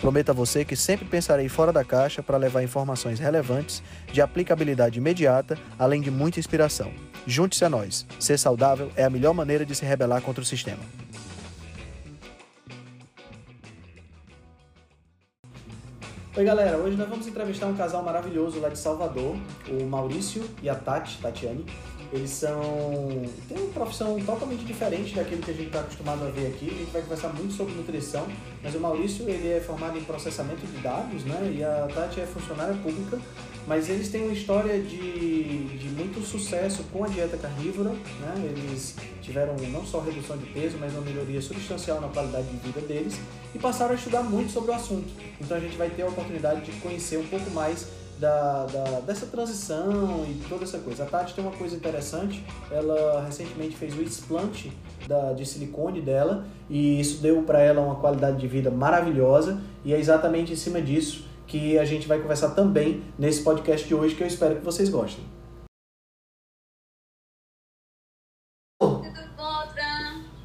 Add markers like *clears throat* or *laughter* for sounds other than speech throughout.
Prometo a você que sempre pensarei fora da caixa para levar informações relevantes, de aplicabilidade imediata, além de muita inspiração. Junte-se a nós. Ser saudável é a melhor maneira de se rebelar contra o sistema. Oi galera, hoje nós vamos entrevistar um casal maravilhoso lá de Salvador, o Maurício e a Tati, Tatiane. Eles são. têm uma profissão totalmente diferente daquilo que a gente está acostumado a ver aqui. A gente vai conversar muito sobre nutrição, mas o Maurício ele é formado em processamento de dados, né? E a Tati é funcionária pública, mas eles têm uma história de, de muito sucesso com a dieta carnívora, né? Eles tiveram não só redução de peso, mas uma melhoria substancial na qualidade de vida deles e passaram a estudar muito sobre o assunto. Então a gente vai ter a oportunidade de conhecer um pouco mais da, da, dessa transição e toda essa coisa. A Tati tem uma coisa interessante, ela recentemente fez o explante da, de silicone dela e isso deu para ela uma qualidade de vida maravilhosa e é exatamente em cima disso que a gente vai conversar também nesse podcast de hoje que eu espero que vocês gostem. Tudo bom?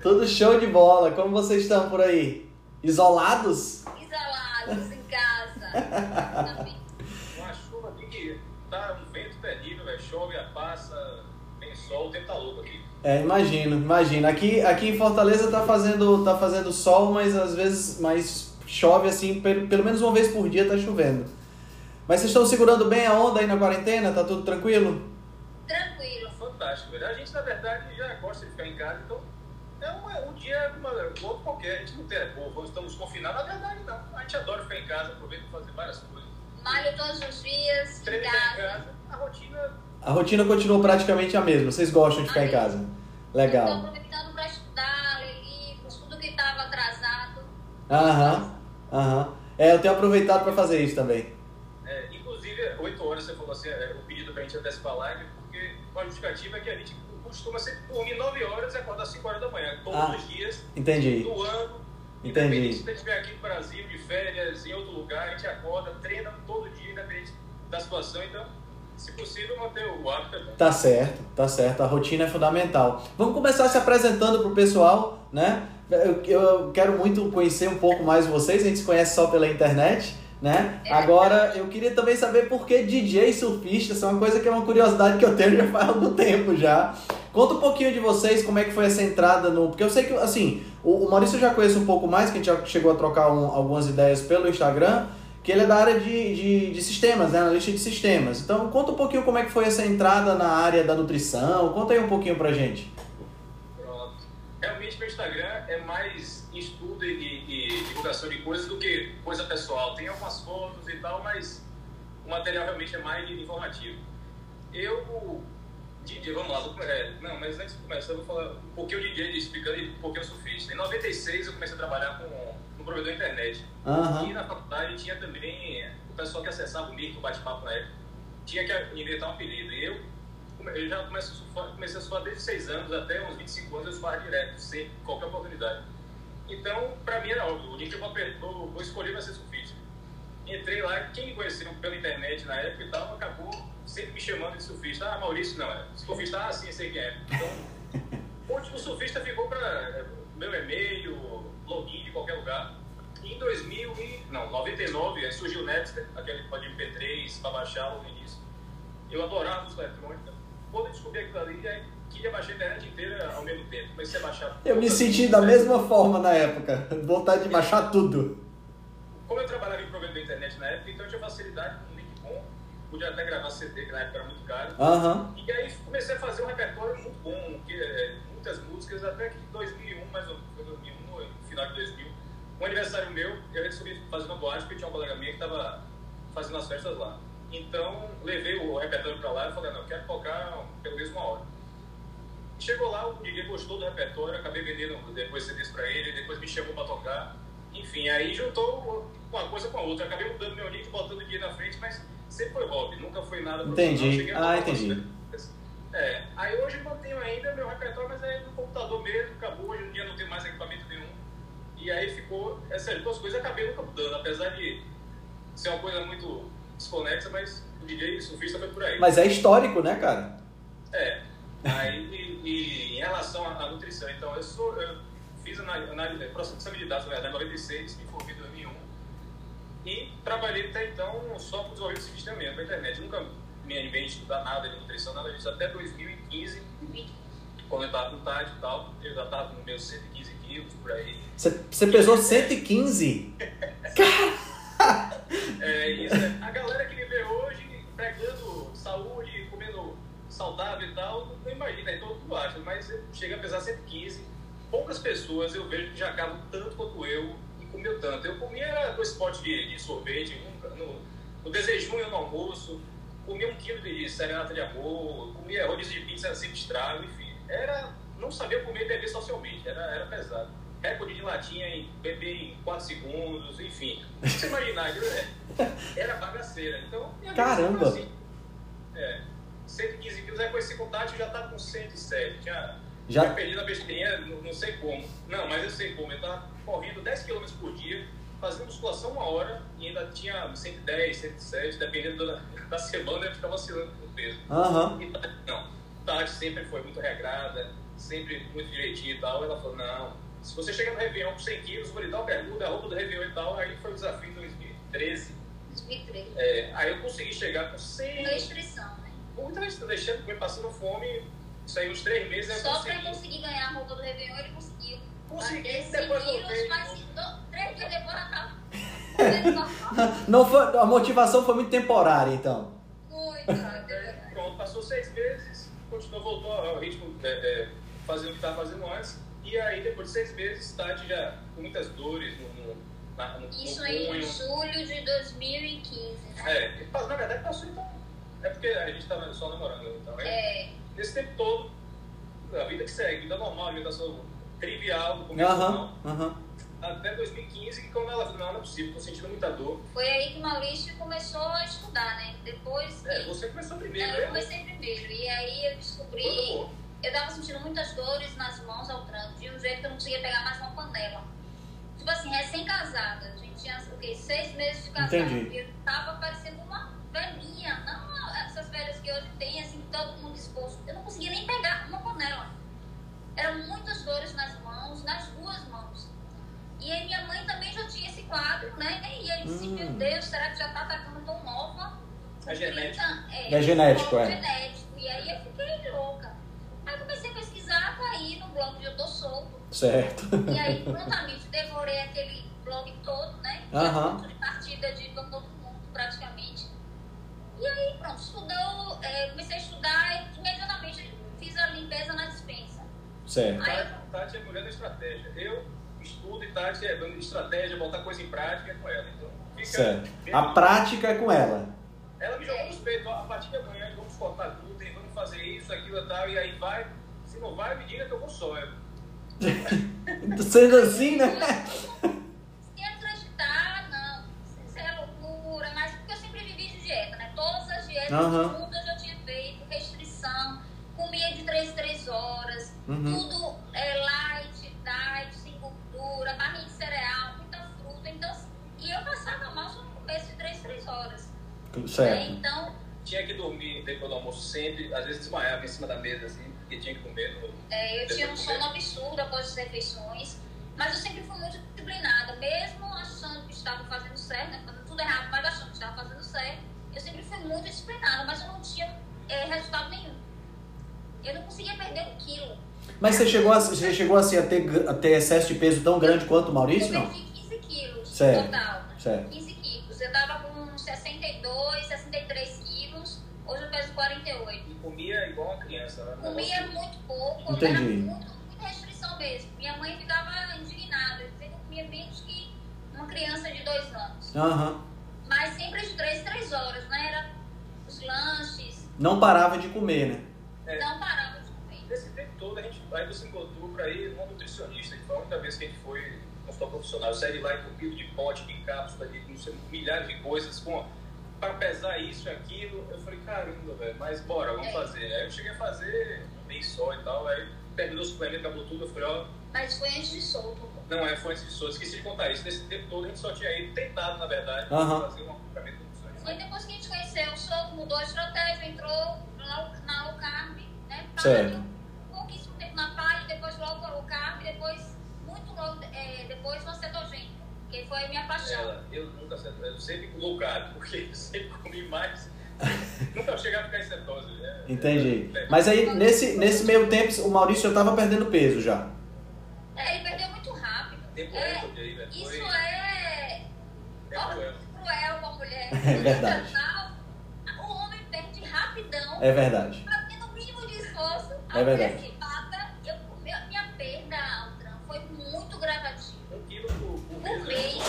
Tudo show de bola, como vocês estão por aí? Isolados? Isolados em casa. *laughs* Uma chuva aqui que tá um vento terrível, velho. Chove, passa, tem sol, o tempo tá louco aqui. É, imagino, imagino. Aqui, aqui em Fortaleza tá fazendo, tá fazendo sol, mas às vezes mais chove assim, pelo, pelo menos uma vez por dia tá chovendo. Mas vocês estão segurando bem a onda aí na quarentena? Tá tudo tranquilo? Tranquilo. Fantástico, velho. A gente, na verdade, já gosta de ficar em casa, então é um, um dia como um outro qualquer. A gente não tem, pô, estamos confinados, na verdade, não. A gente adora ficar em casa, aproveita para fazer várias coisas. Malho todos os dias, em Treina em casa. casa, a rotina A rotina continua praticamente a mesma. Vocês gostam de ficar em casa? Legal. aproveitando para estudar, ler livros, tudo que estava atrasado. Aham, aham. É, eu tenho aproveitado para fazer isso também. É, inclusive, 8 horas você falou assim, é, o pedido pra gente antecipar a live, porque a justificativa é que a gente costuma sempre dormir 9 horas e acordar 5 horas da manhã, todos Ah, os dias, Entendi. do ano. Entendi. Se a gente estiver aqui no Brasil, de férias, em outro lugar, a gente acorda, treina todo dia, independente da situação. Então, se possível, manter o hábito. é bom. Tá certo, tá certo. A rotina é fundamental. Vamos começar se apresentando pro pessoal, né? Eu, eu quero muito conhecer um pouco mais vocês. A gente se conhece só pela internet, né? Agora, eu queria também saber por que DJ surfista. Isso é uma coisa que é uma curiosidade que eu tenho já faz algum tempo já. Conta um pouquinho de vocês, como é que foi essa entrada no... Porque eu sei que, assim, o, o Maurício eu já conheço um pouco mais, que a gente já chegou a trocar um- algumas ideias pelo Instagram, que ele é da área de, de, de sistemas, né? Analista de sistemas. Então, conta um pouquinho como é que foi essa entrada na área da nutrição. Conta aí um pouquinho pra gente. Pronto. Realmente, meu Instagram é mais estudo e, e- e divulgação de coisas do que coisa pessoal. Tem algumas fotos e tal, mas o material realmente é mais informativo. Eu, DJ, vamos lá, vou- é, não, mas antes de começar, eu vou falar um pouquinho o DJ explicando e por que eu surfista. Em 96, eu comecei a trabalhar com, no provedor da internet. E Aham. na faculdade tinha também o pessoal que acessava o link, o bate-papo na época, tinha que inventar um apelido. E eu, eu já comecei a surfar, comecei a surfar desde 6 anos até uns 25 anos, eu surfava direto, sem qualquer oportunidade. Então, pra mim era óbvio, o dia que eu vou, aper- vou, vou escolher vai ser surfista. Entrei lá, quem me conheceu pela internet na época e tal, acabou sempre me chamando de surfista. Ah, Maurício, não, é surfista, ah, sim, sei quem é. Então, *laughs* o último surfista ficou para meu e-mail, login de qualquer lugar. E em 2000, e, não, 99, aí surgiu o Napster, aquele pode MP3 para baixar o início. Eu adorava música eletrônica. Quando eu descobri aquilo ali, aí queria baixar a internet inteira ao mesmo tempo. Comecei a baixar. Eu me senti da mesma forma na época. Vontade de baixar tudo. Como eu trabalhava em programa da internet na época, então eu tinha facilidade com um link bom. Podia até gravar CD, que na época era muito caro. Aham. E aí comecei a fazer um repertório muito bom, que, é, muitas músicas, até que em 2001, mais ou menos, foi 2001, no final de 2000, um aniversário meu, eu resolvi fazer uma boate, porque tinha um colega meu que estava fazendo as festas lá. Então, levei o repertório para lá e falei, não, eu quero tocar pelo menos uma hora. Chegou lá, o DJ gostou do repertório, acabei vendendo depois CDs para ele, depois me chamou para tocar. Enfim, aí juntou uma coisa com a outra. Acabei mudando meu link, botando o dia na frente, mas sempre foi hobby, nunca foi nada Entendi. Ah, entendi. É, aí hoje eu mantenho ainda meu repertório, mas é no computador mesmo, acabou, hoje em dia não tem mais equipamento nenhum. E aí ficou, essas duas coisas acabei nunca mudando, apesar de ser uma coisa muito desconexa, mas o DJ e surfista foi por aí. Mas é histórico, né, cara? É. Aí, e, e em relação à, nutrição, então, eu sou. Eu fiz análise, processamento de dados, na verdade, em 96, me formei em 2001. E trabalhei até então só com desenvolvimento de de para a internet. Nunca me animei a estudar nada de nutrição, nada disso, até 2015, quando eu estava no TAD e tal. Eu já estava com meus 115 quilos por aí. Você você pesou 115? *laughs* É, isso é, a galera que me vê hoje pregando saúde, comendo saudável e tal, não imagina, todo mundo acha, mas chega a pesar 115. Poucas pessoas eu vejo que já acabam tanto quanto eu comeu tanto. Eu comia era dois potes de, de sorvete, no, no desejunho no almoço, comia um quilo de serenata de amor, comia rodízio de pizza sem estrago, enfim. Era, não sabia comer e beber socialmente, era, era pesado recorde de latinha em beber em 4 segundos, enfim. Você imaginar, era bagaceira. Então, minha vida Caramba! assim. É, 115 quilos, aí com esse contato já tá com 107. Tinha, Já- tinha perdido a besteirinha, não, não sei como. Não, mas eu sei como. Eu tava correndo 10 km por dia, fazendo musculação uma hora e ainda tinha 110, 107, dependendo da, da semana, eu ficava oscilando com o peso. Aham. E não. Tati sempre foi muito regrada, sempre muito direitinho e tal. Ela falou, não, se você chegar no Réveillon com 100 quilos, vou lhe dar o bermuda, a roupa do Réveillon e tal. Aí foi o desafio em 2013. 2013. É, aí eu consegui chegar com 100... Restrição, né? Muita gente deixando, comer, passando fome. Isso aí uns três meses eu Só consegui. pra conseguir ganhar a roupa do Réveillon, ele conseguiu. Consegui, Bater 100 depois voltei. mas do- três dias depois ela tava normal. Não foi, a motivação foi muito temporária, então. Muito, É, muito. Pronto, passou seis meses, continuou, voltou ao ritmo, é, é, fazendo o que estava fazendo antes. E aí, depois de seis meses, Tati já com muitas dores no, no, na, no, Isso aí em julho de 2015, né? É, mas, na verdade passou então. É porque a gente estava só namorando, então. É, É, Nesse tempo todo, a vida que segue, vida normal, alimentação trivial, Aham, não, aham. até 2015, que quando ela falou, não, não é possível, tô sentindo muita dor. foi aí que o Maurício começou a estudar, né? Depois É, você começou primeiro, É, eu né? comecei primeiro. E aí eu descobri. Eu tava sentindo muitas dores nas mãos ao tranco, de um jeito que eu não conseguia pegar mais uma panela. Tipo assim, recém-casada. A gente tinha o quê? Seis meses de casada. Entendi. E eu tava parecendo uma velhinha. Não essas velhas que hoje tem, assim, todo mundo exposto. Eu não conseguia nem pegar uma panela. Eram muitas dores nas mãos, nas duas mãos. E aí minha mãe também já tinha esse quadro, né? E aí eu disse, Hum. meu Deus, será que já tá atacando tão nova? É genético. É, É genético, é. genético. E aí eu fiquei louca. Aí comecei a pesquisar, caí no blog de Eu Tô Solto. Certo. E aí prontamente devorei aquele blog todo, né? Que é Aham. ponto de partida de todo mundo, praticamente. E aí, pronto, estudou, é, comecei a estudar e imediatamente fiz a limpeza na dispensa. Certo. Aí Tati, Tati é mulher da estratégia. Eu estudo e Tati é dando estratégia, botar coisa em prática com ela. Então, fica. Certo. A prática é com ela. Ela me jogou nos peitos, ó, a partir de amanhã vamos cortar glúten, vamos fazer isso, aquilo e tal, e aí vai. Se não vai, me diga que eu vou só. Eu, *laughs* Sendo assim, né? *laughs* Aham. juntas eu já tinha feito, restrição, comia de 3 em 3 horas, Uhum. tudo é light, diet, sem gordura, barrinha de cereal, muita fruta, então, e eu passava mal só no começo de 3 em 3 horas. Né? Certo. Então, tinha que dormir depois do almoço sempre, às vezes desmaiava em cima da mesa, assim, porque tinha que comer. No... é, eu tinha um sono absurdo após as refeições, mas eu sempre fui muito disciplinada, mesmo achando que estava fazendo certo, né? fazendo tudo errado, mas achando que estava fazendo certo, eu fui muito disciplinada, mas eu não tinha é, resultado nenhum. Eu não conseguia perder um quilo. Mas você chegou, a, você chegou assim, a, ter, a ter excesso de peso tão grande quanto o Maurício, eu não? perdi 15 quilos Certo. total. Né? Certo. 15 quilos. Eu tava com 62, 63 quilos, hoje eu peso 48. E comia igual uma criança. Né? Comia muito pouco, Entendi. era muito, muita restrição mesmo. Minha mãe ficava indignada, dizendo que eu comia menos que uma criança de dois anos. Aham. Mas sempre de 3 3 horas, né? Era os lanches, Não parava de comer, né? É. não parava de comer. Nesse tempo todo, a gente, aí você encontrou pra ir numa nutricionista, que foi a única vez que a gente foi consultar profissional. Saí de lá entupido de pote, de cápsula, de não sei, milhares de coisas, com para pesar isso e aquilo. Eu falei, caramba, velho, mas bora, vamos É. fazer. Aí eu cheguei a fazer um mês só e tal, aí terminou o suplemento, acabou tudo, eu falei, ó, Mas foi antes de solto. não é, foi antes de pessoas, esqueci de contar isso. Nesse tempo todo a gente só tinha ido tentado, na verdade, fazer um acompanhamento. Foi depois que a gente conheceu o solto, mudou a estratégia, entrou na, na low carb, né? Certo. Um pouquíssimo tempo na palha, depois logo para low carb, depois, muito logo, é, depois uma cetogênica, que foi a minha paixão. Ela, eu nunca eu sempre low carb, porque eu *laughs* sempre comi mais. nunca cheguei a ficar em cetose. É, Entendi. é, Mas aí, nesse, nesse meio tempo, o Maurício já tava perdendo peso já. É, ele perdeu muito rápido. Tempo É, aí, velho. Isso Foi é tempo recorde. Cruel com a mulher. *laughs* É verdade. O homem perde rapidão, É verdade. fazendo o mínimo de esforço. É verdade. A mulher se mata. Eu, minha, minha perda, Altran, foi muito gradativa. Um mês. mês,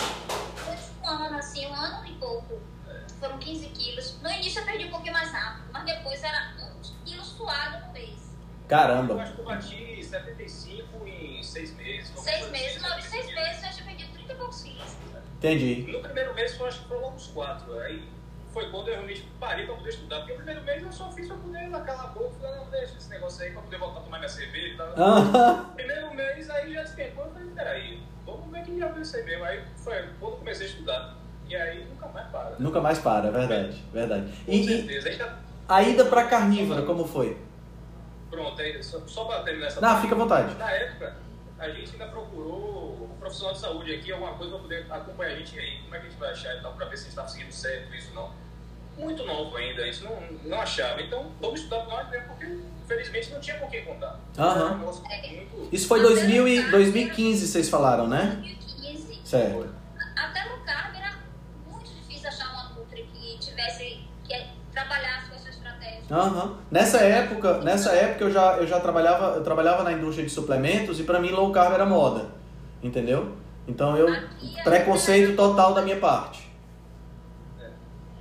durante um ano, assim, um ano e pouco, foram 15 quilos. No início eu perdi um pouquinho mais rápido, mas depois era uns quilos suado no mês. Eu Caramba. acho que eu bati 75 em 6 meses. alguma Seis coisa meses, assim, não, de seis 75. meses eu já perdi 30 e poucos quilos. Entendi. No primeiro mês, eu acho que foram uns 4. Aí foi quando eu realmente parei pra poder estudar. Porque o primeiro mês eu só fiz pra poder calar a boca. Falei, não, deixa esse negócio aí pra poder voltar a tomar minha cerveja e tal. *laughs* Aham. Primeiro mês, aí já despencou. Eu falei, peraí, vamos ver que já mesmo. Aí foi quando comecei a estudar. E aí nunca mais para. Nunca mais para, é verdade. Verdade. Com E, certeza. Já, a ida pra carnívora, como foi? pronto, aí, só, só pra terminar essa Não, fica à vontade. Na época, a gente ainda procurou um profissional de saúde aqui, alguma coisa para poder acompanhar a gente aí, como é que a gente vai achar e tal, para ver se a gente está seguindo certo isso não. Muito novo ainda, isso não, não achava. Então, vamos estudar nós mesmo, porque infelizmente não tinha com quem contar. Aham. Um negócio muito. Isso foi 2000 e 2015, vocês falaram, né? 2015. Certo no carb era muito difícil achar uma Nutri que tivesse, que trabalhasse com essa Aham. Nessa época, nessa época eu já, eu já trabalhava, eu trabalhava na indústria de suplementos e pra mim low carb era moda. Entendeu? Então eu Aqui é- preconceito total da minha parte.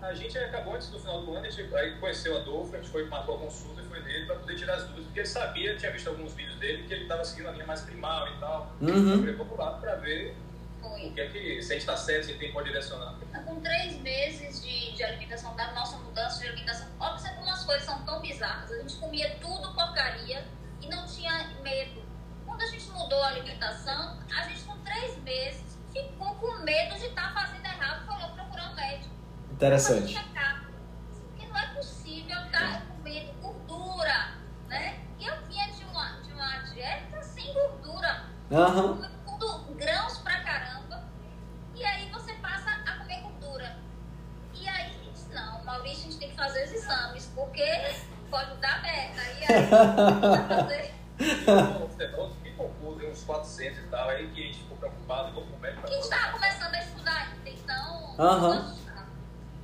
A gente acabou antes do final do ano, a gente aí conheceu o Adolfo, a gente foi, marcou a consulta e foi nele para poder tirar as dúvidas, porque ele sabia, tinha visto alguns vídeos dele, que ele estava seguindo a linha mais primal e tal. Uhum. Eu falei, vamos lá para ver Foi. o que é que, se a gente está certo, se a gente tem pode direcionar. Com três meses de, de alimentação, da nossa mudança de alimentação, observa como as coisas são tão bizarras. A gente comia tudo porcaria e não tinha medo. Quando a gente mudou a alimentação, a gente com três meses ficou com medo de estar fazendo errado, falou procurar um médico. Interessante. Porque não é possível estar comendo gordura, né? E eu vinha de uma, de uma dieta sem gordura Aham. Grãos pra caramba. E aí você passa a comer gordura. E aí a gente disse, não, Maurício, a gente tem que fazer os exames, porque pode dar merda. E aí vai fazer. Me compôs uns 400 e tal, aí que a gente ficou preocupado, vou comer A gente estava começando a estudar ainda, então. Aham. assustado.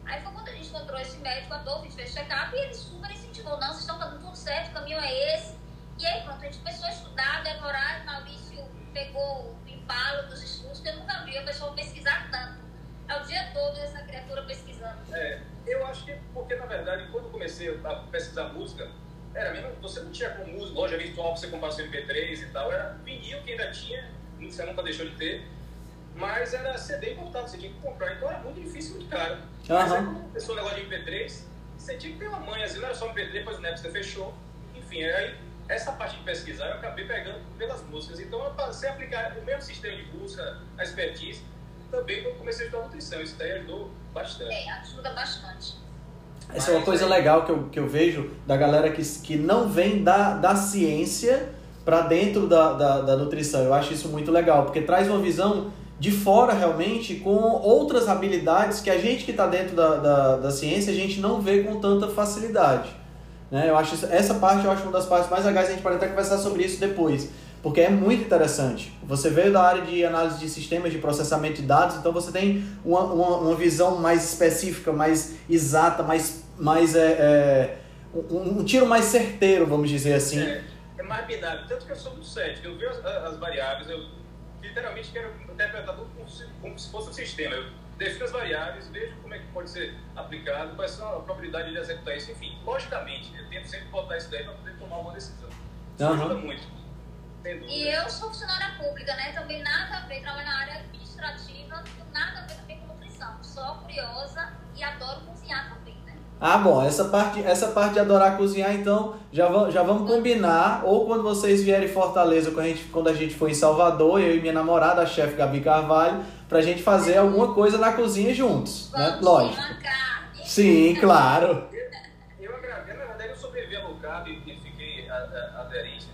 Aí foi quando a gente encontrou esse médico, a Dolphin, fez check-up e ele super incentivou, não, vocês estão fazendo tudo certo, o caminho é esse. E aí pronto, a gente começou a estudar, decorar, e Maurício pegou o embalo dos estudos, que eu nunca vi a pessoa pesquisar tanto. É o dia todo essa criatura pesquisando. É, eu acho que porque, na verdade, quando eu comecei a pesquisar música, era mesmo, você não tinha como música, loja virtual pra você comprar seu MP3 e tal, era vinil que ainda tinha, você nunca deixou de ter, mas era CD importado, você tinha que comprar, então era muito difícil, muito caro. Mas aí quando começou o negócio de MP3, você tinha que ter uma manha, assim, não era só MP3, depois o Napster fechou, enfim, aí essa parte de pesquisar eu acabei pegando pelas músicas, então eu passei a aplicar o mesmo sistema de busca, a expertise, também quando comecei a estudar nutrição, isso daí ajudou bastante. É, ajuda bastante. Essa é uma coisa legal que eu, que eu vejo da galera que, que não vem da, da ciência para dentro da, da, da nutrição. Eu acho isso muito legal, porque traz uma visão de fora realmente com outras habilidades que a gente que está dentro da, da, da ciência a gente não vê com tanta facilidade. Né? Eu acho isso- essa parte eu acho uma das partes mais legais, a gente pode até conversar sobre isso depois, porque é muito interessante. Você veio da área de análise de sistemas de processamento de dados, então você tem uma, uma, uma visão mais específica, mais exata, mais, mais é, é, um, um tiro mais certeiro, vamos dizer assim. É, é mais binário. Tanto que eu sou muito cético. Eu vejo as, as variáveis, eu literalmente quero interpretar tudo como se, como se fosse um sistema. Eu defino as variáveis, vejo como é que pode ser aplicado, quais são a probabilidade de executar isso. Enfim, logicamente, eu tento sempre botar isso daí para poder tomar uma decisão. Isso Aham. ajuda muito. E eu sou funcionária pública, né? Também nada a ver, trabalho na área administrativa, nada a ver também com nutrição. Sou curiosa e adoro cozinhar também? Ah, bom, essa parte, essa parte de adorar cozinhar, então, já, va- já vamos combinar, ou quando vocês vierem em Fortaleza, quando a gente, quando a gente for em Salvador, eu e minha namorada, a chefe Gabi Carvalho, pra gente fazer alguma coisa na cozinha juntos, né? Vamos Lógico. uma carne. Sim, claro. Eu agravei, na verdade, eu sobrevivi a low carb e fiquei aderente,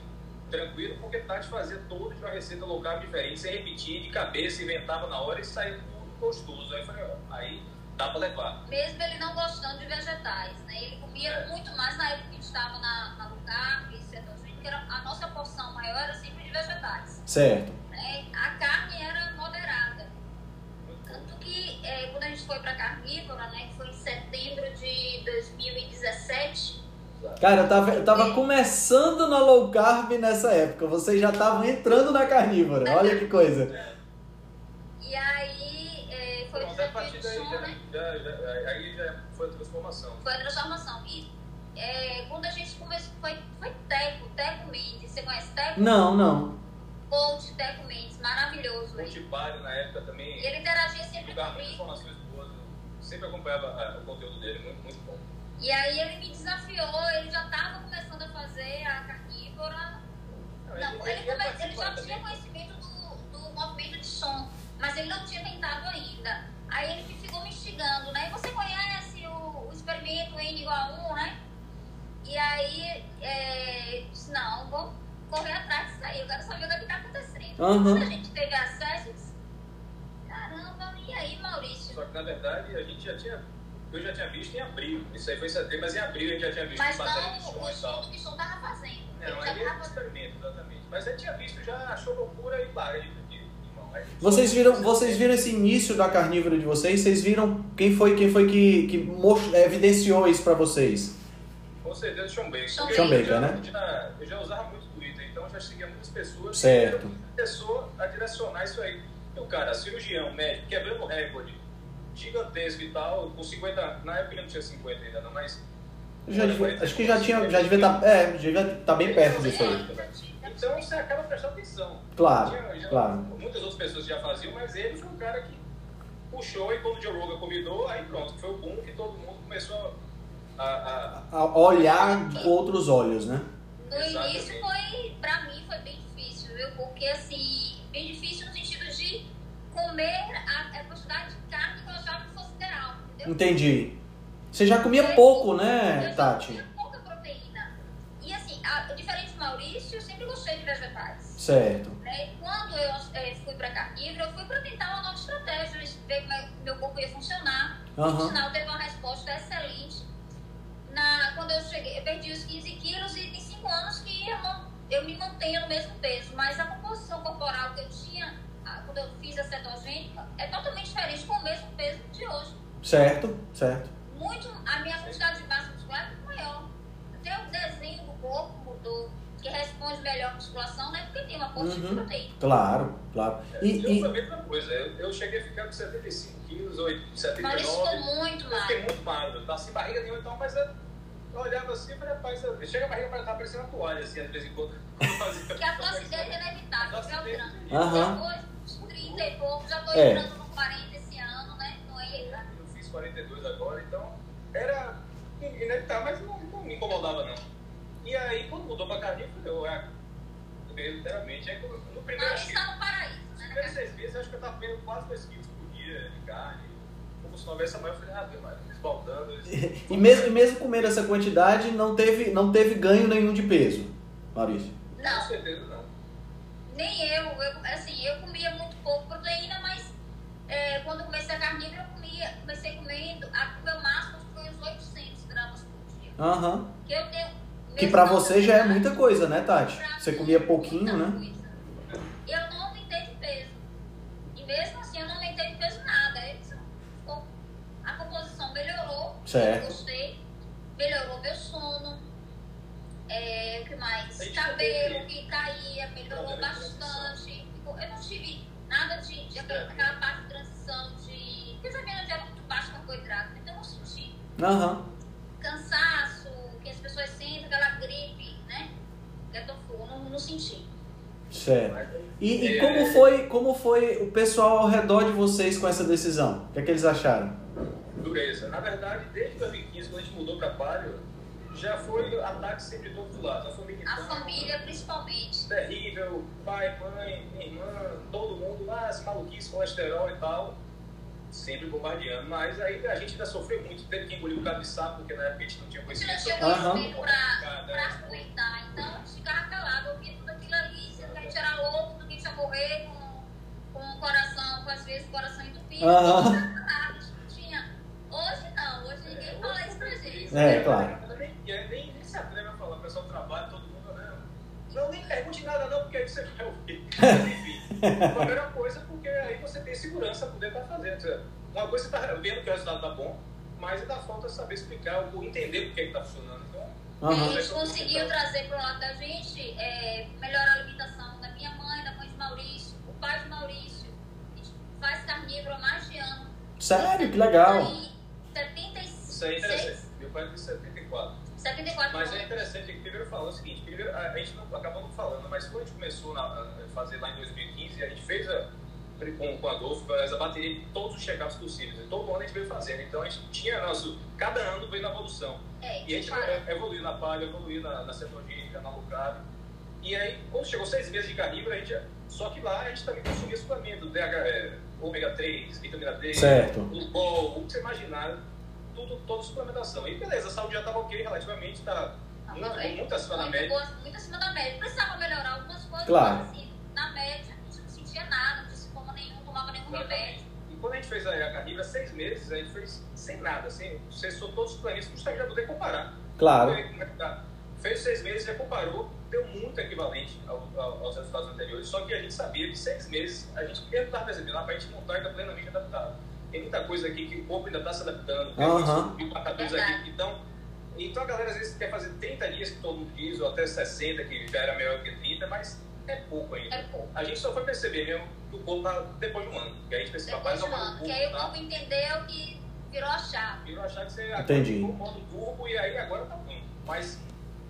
tranquilo, porque Tati fazia todo de uma receita low carb diferente, sem repetir, de cabeça, inventava na hora e saía tudo gostoso. Aí eu falei, ó, aí dá pra levar. Mesmo ele não gostando de vegetais, né? Ele comia É. muito mais na época que a gente estava na, na lugar, e cetogênico, que era, a nossa porção maior era sempre de vegetais. Certo. né? A carne era moderada. Tanto que é, quando a gente foi para carnívora, né, que foi em setembro de 2017, Cara, eu tava, eu tava começando na low carb nessa época, vocês já estavam entrando na carnívora, olha que coisa. e aí é, foi Pronto, a partir daí som, já, né? já, já- aí já foi a transformação. Foi a transformação. E é, quando a gente começou, foi, foi Teco, Teco Mendes, você conhece Teco? Não, não. Coach Teco Mendes, maravilhoso. Ele, Multipário na época também, ele interagia sempre comigo. informações boas, eu sempre acompanhava ah, o conteúdo dele, muito, muito bom. E aí ele me desafiou, ele já estava começando a fazer a carnívora. Não, ele, come- ele já participava tinha conhecimento do, do movimento de som, mas ele não tinha tentado ainda. Aí ele me ficou me instigando, né? Você conhece o, o experimento N igual a 1, né? E aí, é, eu disse, não, vou correr atrás disso aí, eu quero saber o que está acontecendo. Aham. Quando a gente teve acesso, eu disse, caramba, e aí, Maurício? Só que na verdade a gente já tinha, eu já tinha visto em abril, isso aí foi em setembro, mas em abril a gente já tinha visto Mas não o e tal. estudo que o som estava fazendo. Não, Ele já aí é um estava experimento, exatamente. Mas eu tinha visto, já achou loucura e para de, de, irmão. Aí- Vocês viram, vocês viram esse início da carnívora de vocês? Vocês viram quem foi, quem foi que, que most- evidenciou isso pra vocês? Com certeza, Sean Baker. Sean Baker, eu já- né? já- eu já usava muito Twitter, então eu já seguia muitas pessoas. Certo. E pessoa a direcionar isso aí. E o cara, cirurgião, médico, quebrando recorde, gigantesco e tal, com 50. Na época ele não tinha 50 ainda, não, mas. Já devia- acho que já tinha, já devia estar, é, já devia estar bem perto disso aí. Então você acaba prestando atenção. Claro, Tinha- já- claro. Muitas outras pessoas já faziam, mas ele foi um cara que puxou e quando o Joe Rogan convidou, aí pronto, foi o boom que todo mundo começou a. a- a- A olhar com outros olhos, né? No Exatamente. início foi, pra mim, foi bem difícil, viu? Porque assim, bem difícil no sentido de comer a, a quantidade de carne que eu achava que fosse ideal, entendeu? Entendi. Você já comia pouco, né, Eu Tati? comia pouca proteína. E assim, a, diferente do Maurício, eu sempre gostei de vegetais. Certo. Né? Quando eu eh, fui pra carnívora, eu fui pra tentar uma nova estratégia, ver como é meu corpo ia funcionar. Por Aham. sinal, teve uma resposta excelente. Na, quando eu cheguei, eu perdi os 15 quilos e tem 5 anos que eu, eu me mantenho no mesmo peso. Mas a composição corporal que eu tinha quando eu fiz a cetogênica é totalmente diferente com o mesmo peso de hoje. Certo, certo. Muito, a minha quantidade de massa muscular é muito maior. Até o desenho do corpo mudou, que responde melhor à musculação, né? Porque tem uma porção de Uhum. proteína. Claro, claro. E, eu e- a mesma coisa. Eu, eu cheguei a ficar com 75 quilos, 8, Maurício 79. ficou muito Eu mais. fiquei muito magro, tá sem barriga nenhuma, então, mas eu, eu olhava assim e falei, rapaz, eu- chega a barriga para estar parecendo uma toalha, assim, às vezes em quando. *laughs* Porque a flacidez é inevitável, que é o trânsito. Aham. Depois dos 30 e pouco, já tô É. entrando no 40 esse ano, né? Não é entrar. Eu fiz 42 agora, então era inevitável, mas não, não me incomodava não. E aí, quando mudou pra carninha, eu falei, ué, literalmente, aí, no primeiro, Mas está no paraíso, nos né? primeiros seis meses, acho que eu tava comendo quase 2 quilos por dia de carne. Como se não houvesse amanhã, eu falei, ah, meu, mas esbaldando. *laughs* e mesmo, e mesmo comendo essa quantidade, não teve, não teve ganho nenhum de peso, Maurício. Com Não, certeza não. nem eu, eu. Assim, eu comia muito pouco proteína, mas é, quando eu comecei a carnívora, eu comia, comecei comendo, a, o meu máximo foi uns 800 gramas por dia. Aham. Que eu tenho. Que pra você já é muita coisa, né, Tati? Pra Você comia é pouquinho, muita né? coisa. Eu não aumentei de peso. E mesmo assim, eu não aumentei de peso nada. A composição melhorou. Certo. Eu gostei. Melhorou meu sono. É, o que mais? Cabelo que caía, melhorou bastante. Ficou- Eu não tive nada de, de aquela, parte de transição de. Porque eu já vi uma dieta muito baixa de carboidrato, então eu não senti Aham. cansaço, que as pessoas sentem aquela gripe, né? Que eu não, não senti. Certo. E, e é, como, foi, como foi o pessoal ao redor de vocês com essa decisão? O que, é que eles acharam? Dureza. Na verdade, desde 2015, quando a gente mudou para Palio, já foi ataque sempre de todos os lados. A família, A família, principalmente. terrível, pai, mãe, irmã, todo mundo, ah, esse maluquice, colesterol e tal, sempre bombardeando. Mas aí a gente ainda sofreu muito, teve que engolir um bocado de sapo, porque na época a gente não tinha A gente não conhecimento. tinha conhecimento pra, pra argumentar. Então, a gente ficava calado, ouvia tudo aquilo ali, sendo que a gente era louco, do que a gente ia morrer com, com o coração, com às vezes o coração entupido. Aham. A gente não tinha. Hoje não, hoje ninguém fala isso pra gente. É, claro. E aí nem, nem se atreve a falar, o pessoal trabalha, todo mundo, né? Não, nem pergunte porque aí você vai ouvir. Mas, *laughs* enfim, a primeira coisa, porque aí você tem segurança para poder estar fazendo. Uma coisa você está vendo que o resultado está bom, mas ainda falta saber explicar, ou entender por que está funcionando. Então, A Aham. gente conseguiu trazer para o lado da gente é, melhorar a alimentação da minha mãe, da mãe de Maurício, o pai de Maurício. A gente faz carnívoro há mais de ano. Sério, que legal. Aí, 76, isso aí é interessante. Meu pai tem 74. 74 Mas é interessante que primeiro falou o seguinte, primeiro a gente não acabou não falando, mas quando a gente começou a fazer lá em 2015, a gente fez a, com, com a Adolfo a bateria de todos os check-ups possíveis. E todo ano a gente veio fazendo. Então a gente tinha nosso. Cada ano veio na evolução. É, E a gente para. evoluiu na palha, evoluiu na, na cetogênica, na low-carb. E aí, quando chegou seis meses de carnívoro, a gente. Só que lá a gente também consumia suplemento, DH, é, ômega 3, vitamina D, Certo. Lupol, o que você imaginar, tudo, toda suplementação. E beleza, a saúde já estava ok relativamente, tá muito, Tá bem. muito acima da muito, média. boa, muito acima da média. Precisava melhorar algumas coisas, Claro. mas assim, na média, a gente não sentia nada, não tinha sintoma nenhum, tomava nenhum remédio. E quando a gente fez a, a carreira, seis meses, a gente fez sem nada, assim, cessou todos os suplementos, justamente para poder comparar. Claro. É que? Fez seis meses, já comparou, deu muito equivalente ao- ao- aos resultados anteriores, só que a gente sabia que seis meses, a gente mesmo estava percebendo, para a gente montar ainda plenamente adaptado. Tem muita coisa aqui que o corpo ainda está se adaptando, tem muitos marcadores aqui. Então, então a galera às vezes quer fazer 30 dias, que todo mundo diz, ou até 60, que já era melhor que 30, mas é pouco ainda. É pouco. A gente só foi perceber mesmo que o corpo tá depois de um ano. Que a gente percebeu, Depois rapaz, de um ano. o Que aí o corpo tá entendeu que virou a chave. Virou achar que você Entendi. ficou modo turbo e aí agora tá bom. Mas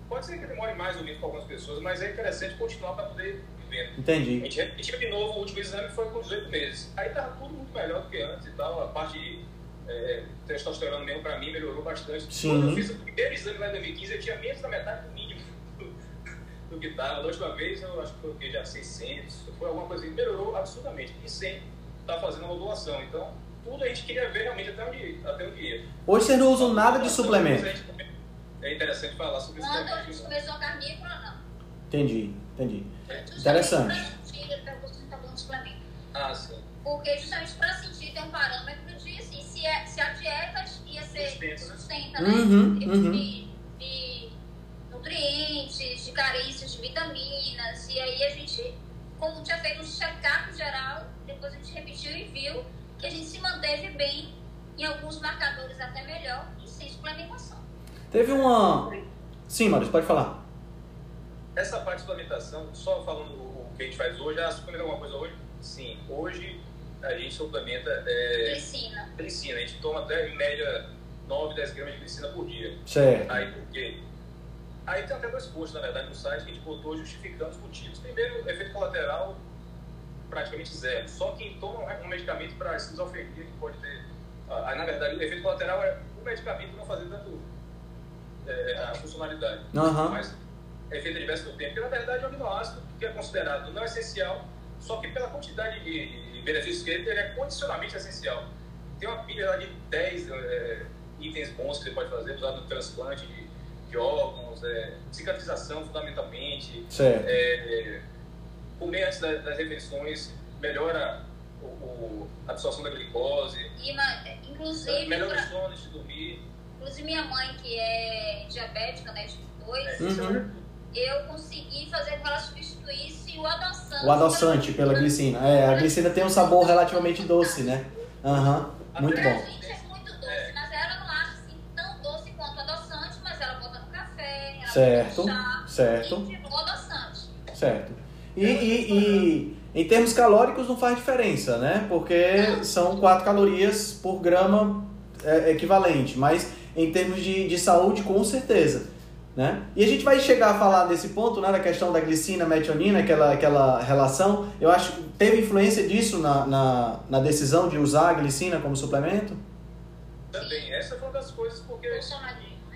pode ser que demore mais ou menos para algumas pessoas, mas é interessante continuar para poder vendo. A Entendi. gente repetiu de novo, o último exame foi com 18 meses. Aí tava tudo muito melhor do que antes e tal. A parte de é, testosterona mesmo para mim melhorou bastante. Sim. Quando eu fiz o primeiro exame lá em 2015, eu tinha menos da metade do mínimo *laughs* do, que estava. Da última vez eu acho que coloquei já 600, foi alguma coisa que melhorou absurdamente. E sem estar fazendo uma modulação. Então, tudo a gente queria ver realmente até onde, até onde ia. Hoje vocês não usam nada de suplemento. É interessante falar sobre isso. Quando a gente começou a carnívora, não. Entendi, entendi. Justamente Interessante. pra sentir, ele perguntou se a gente tá de suplemento. Ah, sim. Porque justamente para sentir tem um parâmetro de assim, se, é, se a dieta ia ser Sustenta, né? sustenta, né? Uhum, Em termos uhum. De, de nutrientes, de carícias de vitaminas. E aí a gente, como tinha feito um check-up geral, depois a gente repetiu e viu que a gente se manteve bem em alguns marcadores até melhor e sem suplementação. Teve uma. Sim, Maurício, pode falar. Essa parte de suplementação, só falando o que a gente faz hoje, ah, suplementa alguma coisa hoje? Sim. Hoje a gente suplementa é, Glicina. glicina. A gente toma até em média 9, 10 gramas de glicina por dia. Certo. Aí por quê? Aí tem até dois posts, na verdade, no site que a gente botou justificando os motivos. Primeiro, efeito colateral praticamente zero. Só quem toma um medicamento para esquizofrenia que pode ter. ah, Aí, na verdade, o efeito colateral é o medicamento não fazer tanto é, a funcionalidade. Aham. Mas é efeito adverso do tempo. Porque, na verdade, é um aminoácido que é considerado não essencial, só que pela quantidade de, de benefícios que ele tem, ele é condicionalmente essencial. Tem uma pilha lá de 10 é, itens bons que você pode fazer, usado no transplante de, de órgãos, é, cicatrização fundamentalmente, é, comer antes da- das refeições melhora o, o- a absorção da glicose, E, inclusive, melhora pra- o sono antes de dormir. inclusive minha mãe, que é diabética, né, tipo 2, É, isso é Uhum. Eu consegui fazer com que ela substituísse o adoçante. O adoçante pela glicina. É, a glicina tem um sabor relativamente doce, né? Aham. Muito Pra bom. gente é muito doce, É. mas ela não acha assim tão doce quanto o adoçante, mas ela bota no café, ela Certo, bota no chá, certo. e o adoçante. Certo. E, e, e em termos calóricos não faz diferença, né? Porque são 4 calorias por grama é, equivalente. Mas em termos de, de saúde, com certeza. Né? E a gente vai chegar a falar desse ponto, né, da questão da glicina, metionina, aquela, aquela relação. Eu acho que teve influência disso na, na, na decisão de usar a glicina como suplemento? Também. Essa foi uma das coisas, porque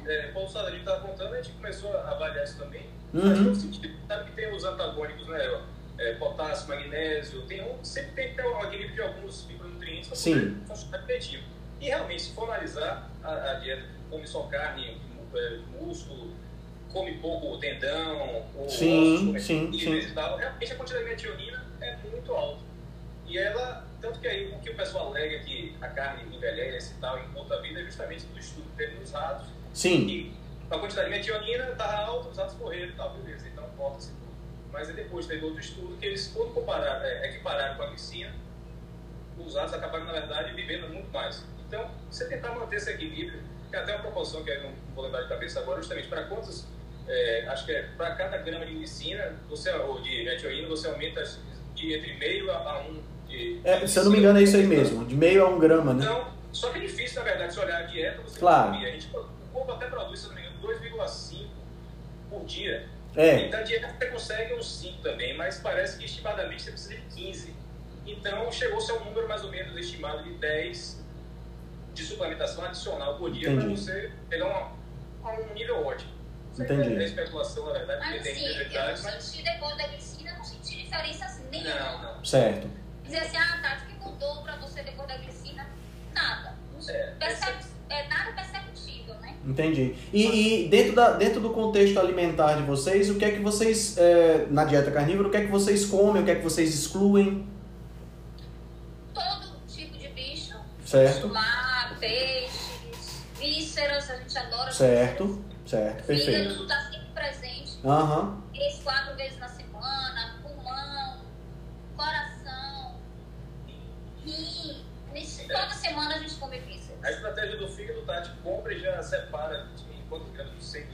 é, Paulo Saladino estava contando, a gente começou a avaliar isso também. Uhum. Todo sentido. Sabe que tem os antagônicos, né? É, potássio, magnésio, tem um, sempre tem que ter um equilíbrio de alguns micronutrientes para Sim. poder funcionar direitinho. E realmente, se for analisar a, a dieta, come só carne, é, músculo, come pouco tendão, ou Sim, ossos sim, sim. e tal, realmente a quantidade de metionina é muito alta. E ela, tanto que aí o que o pessoal alega que a carne envelhece e tal, em conta vida, é justamente do estudo que teve nos ratos, Sim. e a quantidade de metionina estava alta, os ratos correram e tal, beleza, então corta-se tudo. Mas aí depois teve outro estudo que eles, quando compararam, é, equipararam com a glicina, os ratos acabaram, na verdade, vivendo muito mais. Então, você tentar manter esse equilíbrio, tem até uma proporção que eu não vou lembrar de cabeça agora, justamente para quantos, é, acho que é para cada grama de glicina, você, ou de metionina, você aumenta de entre meio a, a um de, É, se eu não me engano, é isso aí mesmo. De meio a um grama, né? então, só que é difícil, na verdade, se olhar a dieta, você Claro. consumir. A gente, o corpo até produz, se eu não me engano, 2,5 por dia. É. E da dieta você consegue uns 5 também, mas parece que estimadamente você precisa de 15. Então, chegou-se a um número mais ou menos estimado de 10 de suplementação adicional por dia para você pegar uma, a um nível ótimo. Entendi. É especulação, na verdade, porque tem assim, eu não senti depois da glicina, não senti diferença assim, nenhuma. Não, não. Certo. Dizer assim, ah, Tati, o que mudou pra você depois da glicina? Nada. Não- É, percebe- é nada perceptível, né? Entendi. E, e dentro, da, dentro do contexto alimentar de vocês, o que é que vocês, é, na dieta carnívora, o que é que vocês comem, o que é que vocês excluem? Todo tipo de bicho. Certo. Mar, peixes, vísceras, a gente adora Certo. vísceras. Certo, Fígado perfeito. está sempre presente. Aham. Três, quatro vezes na semana, pulmão, coração, rim. Toda semana a gente come vísceras. A estratégia do fígado, Tati, compra e já separa em quantos gramas de 100%.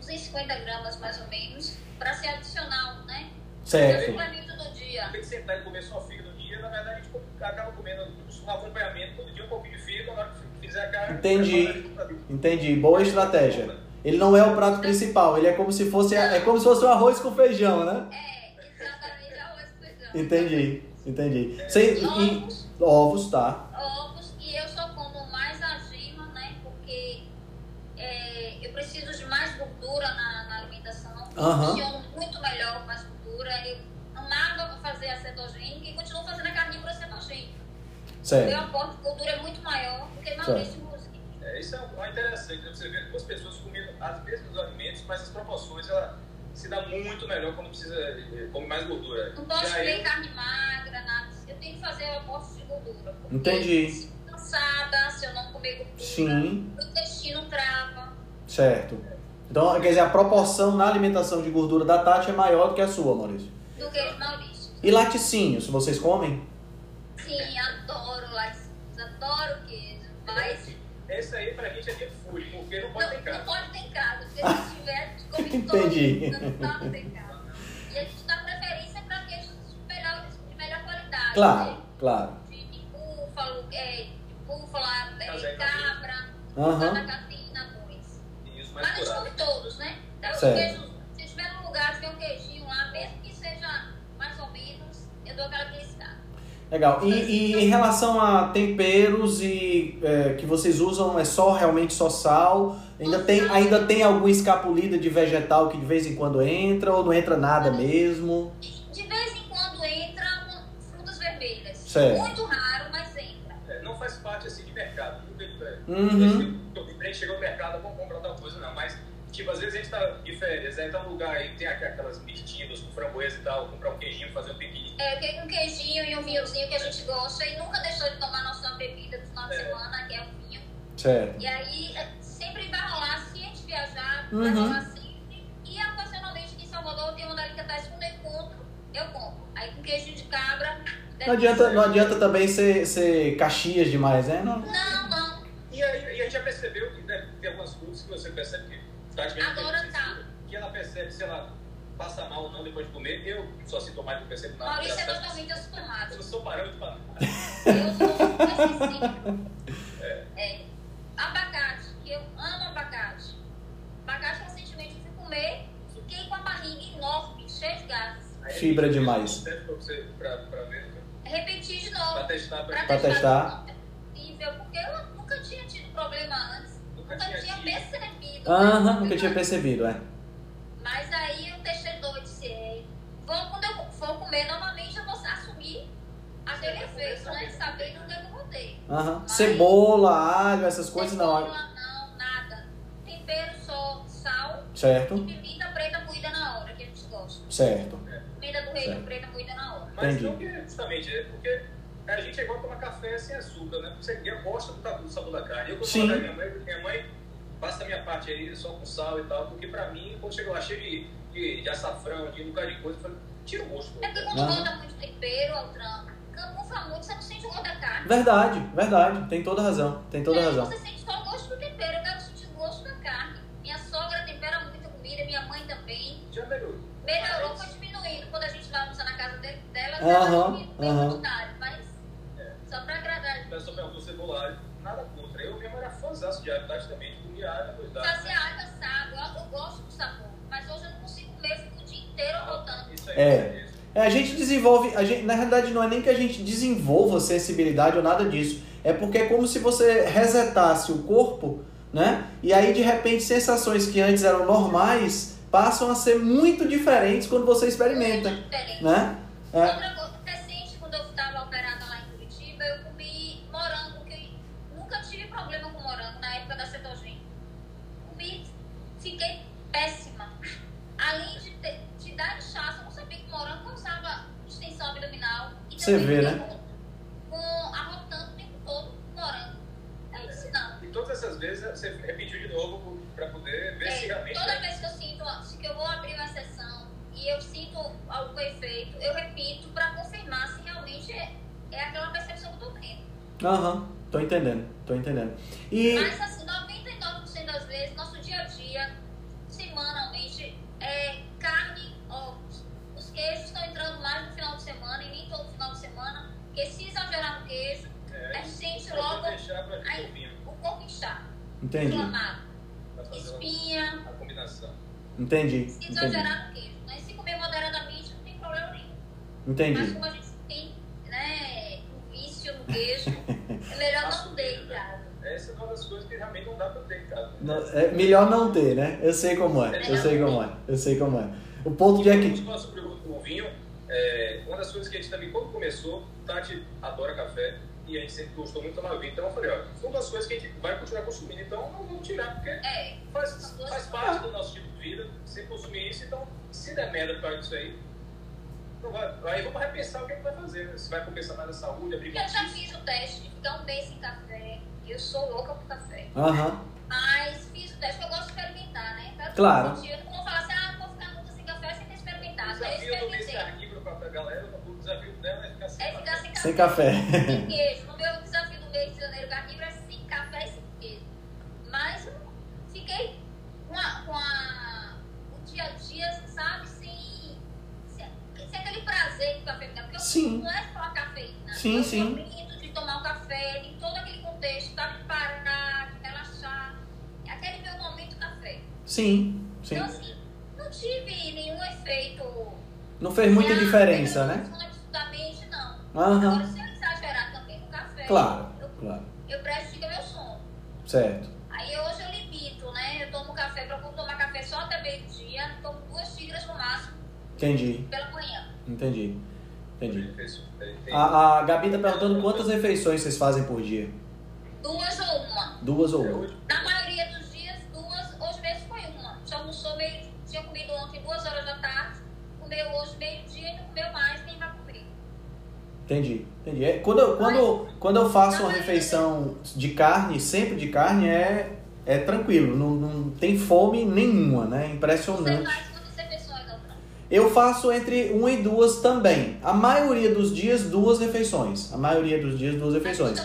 250 gramas mais ou menos, para ser adicional, né? É Certo. suplemento do dia. Tem que sentar e comer só fígado no dia, na verdade a gente acaba comendo um acompanhamento todo dia, um pouquinho de fígado, na hora que fizer a carne. Entendi. tudo. Entendi. Boa estratégia. Ele não é o prato principal, ele é como se fosse, é como se fosse um arroz com feijão, né? É, exatamente arroz com feijão. Entendi, entendi. Cê- E e, ovos, ovos, tá. ovos, e eu só como mais a gema, né? Porque é, eu preciso de mais gordura na, na alimentação. Aham. Funciono muito melhor com mais gordura. Eu amava fazer a cetogênica e continuo fazendo a carnívora cetogênica. Meu Certo. aporte de gordura é muito maior do que Maurício Music. É, isso é um- é interessante, né? você vê duas pessoas comendo os mesmos alimentos, mas as proporções ela se dá muito melhor quando precisa eh, comer mais gordura. Não posso comer eu- carne magra, nada. Eu tenho que fazer o aporte de gordura. Entendi. Se eu cansada, se eu não comer gordura, Sim, o intestino trava. certo. Então, quer dizer, a proporção na alimentação de gordura da Tati é maior do que a sua, Maurício. do que de Maurício. E laticínios, vocês comem? Sim, adoro laticínios, adoro queijo, mas Esse aí pra gente é de fúria, porque não pode não, ter não carne. pode ter casa, porque se tiver, a gente come *laughs* Entendi. todos, não pode ter casa. E a gente dá preferência para queijos de melhor, de melhor qualidade. Claro, né? claro. De, de búfalo, é, de búfala, é, cabra. Santa Catarina, bois. E os Mas mais a gente come todos, né? Então, os Certo. queijos, se tiver num lugar que tem um queijinho lá, mesmo que seja Legal. E, e em relação a temperos e é, que vocês usam, é só realmente só sal? Ainda tem, ainda tem alguma escapulida de vegetal que de vez em quando entra ou não entra nada mesmo? De vez em quando entra frutas vermelhas. Certo. Muito raro, mas entra. É, não faz parte assim de mercado. Nunca é, Uhum. a gente chegou no mercado, vamos comprar tal coisa, não. Mas, tipo, às vezes a gente tá de férias, aí tá num lugar aí que tem aqu- aquelas mirtilas com framboesa e tal, comprar um queijinho, fazer um piquenique. É, tem um queijinho e um vinhozinho que a gente gosta e nunca deixou de tomar nossa bebida do final de semana, que é o vinho. Certo. E aí é, sempre vai rolar, se a gente viajar, Uhum. vai rolar sempre. E ocasionalmente aqui em Salvador tem uma delicatessen quando eu encontro, eu compro. Aí com queijinho de cabra. Não adianta, não adianta também ser, ser caxias demais, né? Não. Não, não. E aí e a gente já percebeu que deve ter algumas coisas que você percebe que mesmo tem Agora tá. Que ela percebe se ela passa mal ou não depois de comer, eu sou assintomático, não percebo nada. Maurício é totalmente assintomático. *laughs* Eu sou parâmetro para Eu sou é. é. Abacate, que eu amo abacate. Abacate é recentemente eu fui comer, fiquei com a barriga enorme, cheia de gases. Fibra demais. Né? Repetir de novo. Para testar. Para testar. Possível, porque eu nunca tinha tido problema antes. Nunca, nunca tinha, tinha percebido. Né? Aham, nunca tinha percebido, é. Mas aí eu testei dois, disse, vou, quando eu for comer novamente, eu vou assumir aquele efeito, né? Saber do que eu botei. Aham. Mas- Cebola, alho, essas coisas não. Cebola, não, nada. Tempero só, sal e Certo? pimenta preta moída na hora, que a gente gosta. Certo. Pimenta do reino preta moída na hora. Mas Entendi. não que, justamente, é porque a gente é igual tomar café sem açúcar, né? Você eu gosto do sabor- do sabor da carne. Eu Sim. costumo falar minha mãe, minha mãe passa a minha parte aí só com sal e tal, porque pra mim, quando chega lá cheio de, de, de açafrão, de um bocado de coisa, eu falo, tira o gosto. É porque quando Aham. bota muito tempero, Altran, camufla muito, você não sente o gosto da carne. Verdade, verdade. Tem toda razão. Tem toda aí razão. você sente só o gosto do tempero, eu quero sentir o gosto da carne. Minha sogra tempera muita comida, minha mãe também. Já melhorou. Melhorou, Mas- foi diminuindo. Quando a gente vai almoçar na casa dele, dela, ela diminuiu bem aham. quantidade, mas É. só pra agradar. O pessoal perguntou cebola alho, nada contra. Eu mesmo era fãzaço de alho, também, de comia alho. Fazer alho assado, eu, eu gosto do sabor, mas hoje eu não consigo comer, o dia inteiro rotando. Isso aí, É. isso. É, a gente desenvolve, a gente, na realidade não é nem que a gente desenvolva sensibilidade ou nada disso. É porque é como se você resetasse o corpo, né? E aí de repente sensações que antes eram normais passam a ser muito diferentes quando você experimenta, Muito diferente. né? É, morango na época da cetogênica. Comi, fiquei péssima. Além de, ter, de dar inchaço, eu não sabia que morango causava distensão abdominal. E Você também vê, né? Com, com arrotando o tempo todo morango. Não. E todas essas vezes você repetiu de novo para poder ver se É, realmente. toda vez que eu sinto, que eu vou abrir uma sessão e eu sinto algum efeito, eu repito para confirmar se realmente é, é aquela percepção que eu tô tendo. aham, tô entendendo, tô entendendo. E Mas assim, 99% das vezes, nosso dia a dia, semanalmente, é carne, ovos. Os queijos estão entrando mais no final de semana e nem todo final de semana, porque se exagerar no queijo, a É, gente sente pra logo aí, gente o corpo inchar, entendi, inflamado, espinha, a combinação. entendi, se entendi, exagerar no queijo. Mas se comer moderadamente, não tem problema nenhum. Mas entendi. como a gente tem né, um vício no queijo, é melhor não ter em casa. Essa é uma das coisas que realmente não dá pra ter em casa. Não, é melhor não ter, né? Eu sei como é, eu sei como é, eu sei como é. O ponto de é Vamos que falar sobre o, o vinho. É, uma das coisas que a gente também, quando começou, Tati adora café e a gente sempre gostou muito de tomar vinho. Então eu falei, ó, foi uma das coisas que a gente vai continuar consumindo, então não vamos tirar, porque É, faz, faz parte do nosso tipo de vida, sempre consumir isso, então se der merda por causa disso aí, não vai, aí vamos repensar o que a gente vai fazer, né? se vai compensar mais a saúde, abrir eu já fiz o teste de ficar um mês sem café. Eu sou louca por café. Aham, Mas fiz o teste, porque eu gosto de experimentar, né? Quero Claro. sentir. Eu não vou falar assim, ah, vou ficar nunca sem café sem ter O experimentado. Eu desafio do mês experimentei. carnívoro pra, pra galera, o desafio dela é ficar sem É ficar sem café. sem café. Sem queijo. No meu desafio do mês de janeiro carnívoro é sem café e sem queijo. Mas eu fiquei com, a, com a, o dia a dia, sabe, sem, sem, sem aquele prazer que o café me dá. Porque eu- Sim. não é só a cafeína. Sim, é sim. Tomar o café, de todo aquele contexto, sabe, parar, de relaxar. Aquele meu momento café. Sim, sim. Então, assim, não tive nenhum efeito. Não fez muita ah, diferença, eu né? não Absurdamente, não. Aham, Agora, se eu exagerar também no café, claro, eu, claro. eu prejudico meu sono. Certo. Aí hoje eu limito, né? Eu tomo café, procuro tomar café só até meio-dia, tomo duas xícaras no máximo Entendi, pela manhã. entendi. Entendi. A, a Gabi tá perguntando quantas refeições vocês fazem por dia? Duas ou uma. Duas ou É, uma? Na maioria dos dias, duas, hoje mesmo foi uma. Já almoçou meio, tinha comido ontem duas horas da tarde, comeu hoje meio-dia e não comeu mais, nem vai comer. Entendi, entendi. É, quando, eu, quando, quando eu faço uma refeição de carne, sempre de carne, é, é tranquilo, não, não tem fome nenhuma, né? Você Impressionante. faz quantas refeições, Altran? Eu faço entre uma e duas também. A maioria dos dias, duas refeições. A maioria dos dias, duas refeições.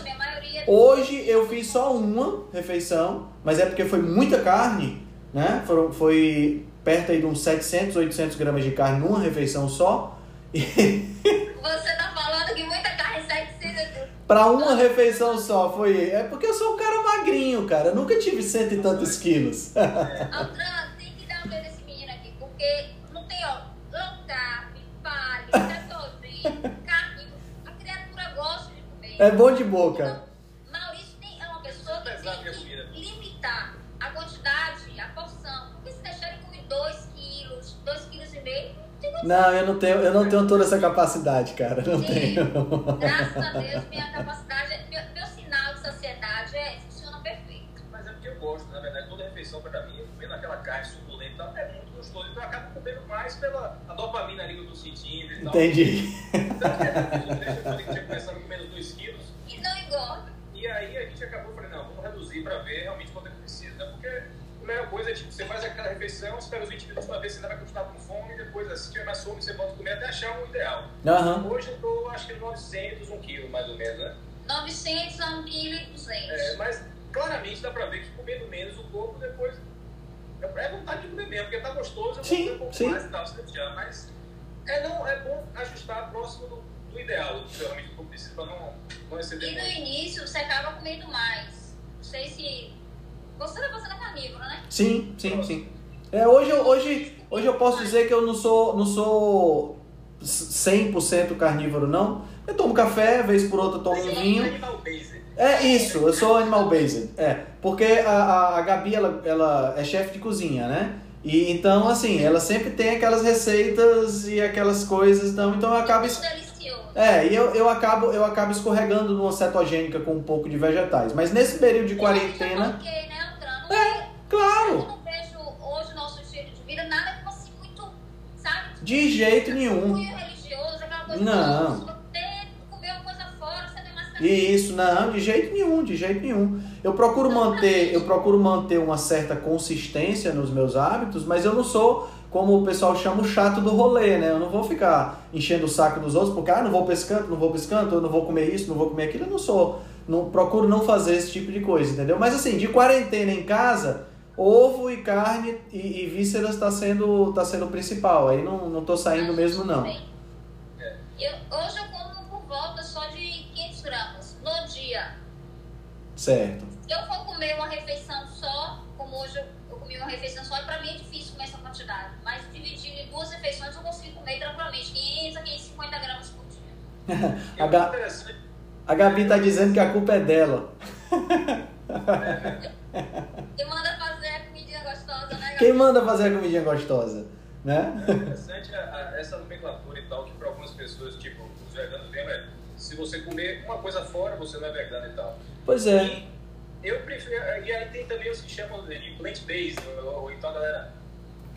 Hoje eu fiz só uma refeição, mas é porque foi muita carne, né? Foram, foi perto aí de uns 700, 800 gramas de carne numa refeição só. *laughs* Você tá falando que muita carne sai de cima. Pra uma refeição só foi. É porque eu sou um cara magrinho, cara. Eu nunca tive cento e tantos quilos. Altran, tem que dar um dedo nesse menino aqui, porque não tem, ó, low carb, É bom de boca. Maurício tem- é uma pessoa que tem que limitar a quantidade, a porção. Porque se deixar ele comer 2 quilos, 2 quilos e meio, não tem condição. Não, eu não tenho, eu não tenho toda essa capacidade, cara. Não Sim. tenho. Graças a Deus, *laughs* minha capacidade, meu, meu sinal de saciedade é, funciona perfeito. Mas é porque eu gosto, na verdade, toda refeição pra mim, comendo aquela carne suculenta é muito gostoso. Então eu acabo comendo mais pela a dopamina ali que eu tô sentindo e tal. Entendi. Então, é, eu falei que tinha começado comendo 2 quilos. E não engorda. E aí a gente acabou falando, não, vamos reduzir pra ver realmente quanto é que precisa. né? Porque a melhor coisa é, tipo, você faz aquela refeição, espera os 20 minutos pra ver se ainda vai continuar com fome, e depois, se tiver mais fome, você volta a comer até achar um ideal. Aham. Hoje eu tô, acho que 900, um quilo, mais ou menos, né? 900 a 1 quilo e 200. É, mas claramente dá pra ver que comendo menos o corpo depois é é vontade de comer mesmo, porque tá gostoso, eu vou Sim, comer um pouco sim. mais e tal, se deixar. Mas é, não, é bom ajustar próximo do, do ideal, do que o precisa pra não, não exceder E no muito. início você acaba comendo mais. Não sei se. Você tá fazendo carnívoro, né? Sim, sim, sim. É, hoje, eu- hoje, hoje eu posso dizer que eu não sou, não sou 100% carnívoro, não. Eu tomo café, vez por outra eu tomo um é vinho. Animal based. É isso, eu sou animal based. É, porque a, a, a Gabi, ela, ela é chefe de cozinha, né? E então, assim, ela sempre tem aquelas receitas e aquelas coisas, então, então eu acabo... É, e eu, eu, acabo, eu acabo escorregando numa cetogênica com um pouco de vegetais. Mas nesse período de quarentena... É, claro! Eu não vejo hoje o nosso estilo de vida nada como assim muito, sabe? De jeito nenhum. Religioso, aquela coisa. Não. Você comer uma coisa fora, você tem mais carne. Isso, não, de jeito nenhum, de jeito nenhum. Eu procuro manter, eu procuro manter uma certa consistência nos meus hábitos, mas eu não sou como o pessoal chama o chato do rolê, né? Eu não vou ficar enchendo o saco dos outros porque ah, não vou canto, não vou canto, eu não vou comer isso, não vou comer aquilo, eu não sou. Não, procuro não fazer esse tipo de coisa, entendeu? Mas assim, de quarentena em casa, ovo e carne e, e vísceras tá sendo, tá sendo o principal. Aí não, não tô saindo mesmo, não. Eu, hoje eu como por volta só de 500 gramas no dia. Certo. Se eu for comer uma refeição só, como hoje eu, eu comi uma refeição só, pra mim é difícil comer essa quantidade. Mas dividindo em duas refeições eu consigo comer tranquilamente 500 a 550 gramas por dia. *laughs* Ga- interessante A Gabi tá dizendo que a culpa é dela. Quem manda fazer a comidinha gostosa, né, Gabi? Quem manda fazer a comidinha gostosa? Né? É interessante a- a- essa nomenclatura e tal, que para algumas pessoas, tipo, os veganos têm, é, se você comer uma coisa fora, você não é vegano e tal. Pois é. E eu prefiro, e aí tem também os que chamam de plant-based, ou, ou então a galera.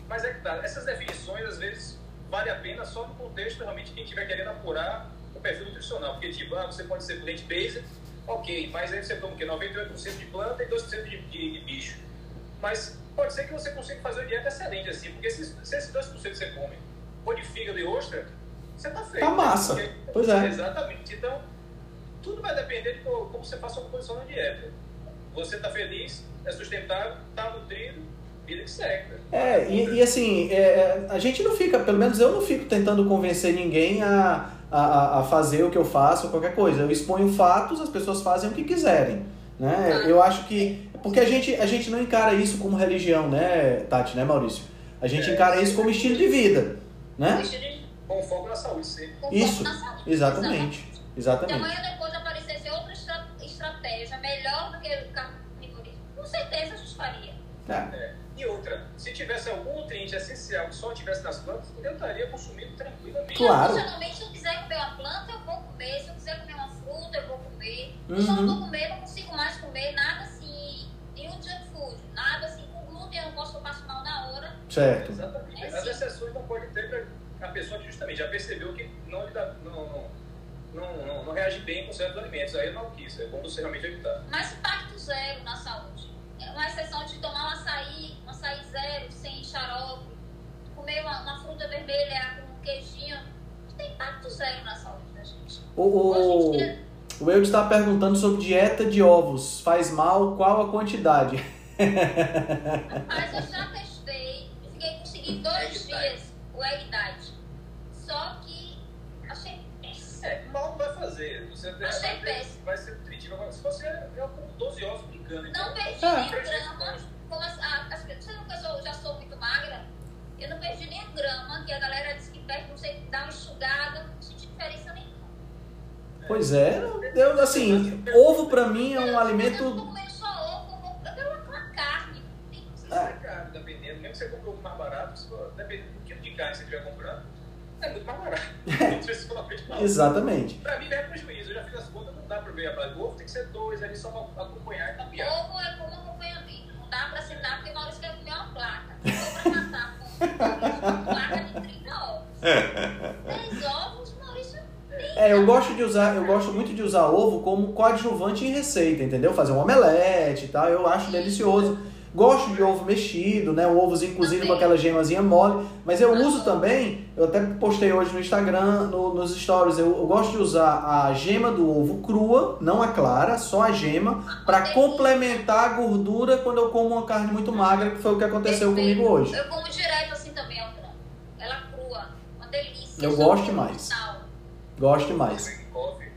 Mas é que tá, essas definições às vezes vale a pena só no contexto realmente quem estiver querendo apurar perfil nutricional. Porque, tipo, ah, você pode ser plant-based, ok, mas aí você toma o quê? 98% de planta e 2% de, de, de bicho. Mas pode ser que você consiga fazer uma dieta excelente assim, porque se, se esses 2% você come for de fígado e ostra, você tá feito. Tá massa. Porque- Pois é. Exatamente. Então, tudo vai depender de co- como você faça a composição na dieta. Você tá feliz, é sustentável, tá nutrido, vida que segue. né? É, e, e assim, é, é, a gente não fica, pelo menos eu não fico tentando convencer ninguém a, a, a fazer o que eu faço, qualquer coisa. Eu exponho fatos, as pessoas fazem o que quiserem. Né? Eu acho que. Porque a gente, a gente não encara isso como religião, né, Tati, né, Maurício? A gente É. encara isso como estilo de vida. Né? Deixa de- Com foco na saúde sempre. com foco Isso, na saúde. Exatamente. Se Exatamente. amanhã depois aparecesse outra estra- estratégia melhor do que o carnivorismo, com certeza a gente faria. É. É. E outra, se tivesse algum nutriente essencial que só tivesse nas plantas, eu estaria consumindo tranquilamente. Claro. Eu, funcionalmente, se eu quiser comer uma planta, eu vou comer. Se eu quiser comer uma fruta, eu vou comer. Eu só não Uhum. vou comer, não consigo mais comer nada assim, nenhum junk food. Nada assim com glúten, eu não posso eu passo mal na hora. Certo. Exatamente. É As sim. exceções não podem ter para a pessoa que justamente já percebeu que não, lhe dá, não, não, não, não, não reage bem com certos alimentos. Aí não quis, é bom você realmente evitar. Mas impacto zero na saúde. É uma exceção de tomar um açaí, um açaí zero, sem xarope, comer uma, uma fruta vermelha com um queijinho, tem impacto zero na saúde da gente. O, dia, o Eudes está perguntando sobre dieta de ovos. Faz mal? Qual a quantidade? *laughs* Mas eu já testei, eu fiquei consegui dois diet. dias o egg diet. Só. É, mal não vai fazer. Você vai, Achei vai, péssimo. vai ser nutritivo. Agora, Se você é eu como 12 ovos brincando. Não perdi Ah. nem grama. Como as, a, as, você eu sou- já sou muito magra? Eu não perdi nem grama, que a galera diz que perde, não sei, dá uma enxugada, não senti diferença nenhuma. Pois é, eu, assim, ovo pra mim é um Eu não tô alimento. comendo só ovo, eu eu quero uma carne. Tem que ser É caro, dependendo. Mesmo que você comprou mais barato, dependendo do quilo de carne que você estiver comprando, é muito mais barato. *laughs* Falando. Exatamente. Pra mim, não é prejuízo. Eu já fiz as contas, não dá pra ver a base do ovo, tem que ser dois ali só pra acompanhar e tapear. Ovo é como acompanhamento. Não dá pra sentar porque Maurício quer comer uma placa. Se for pra matar com uma placa de 30 ovos. 10 ovos, Maurício. É, eu gosto de usar, eu gosto muito de usar ovo como coadjuvante em receita, entendeu? Fazer um omelete e tal, eu acho delicioso. Gosto de ovo mexido, né? Um ovozinho cozido com aquela gemazinha mole. Mas eu uso também, eu até postei hoje no Instagram, no- nos stories, eu, eu gosto de usar a gema do ovo crua, não a clara, só a gema, para complementar a gordura quando eu como uma carne muito magra, que foi o que aconteceu Perfeito. comigo hoje. Eu como direto assim também, Altran. Ela crua. Uma delícia. Eu Só gosto sal. Gosto demais. Egg coffee.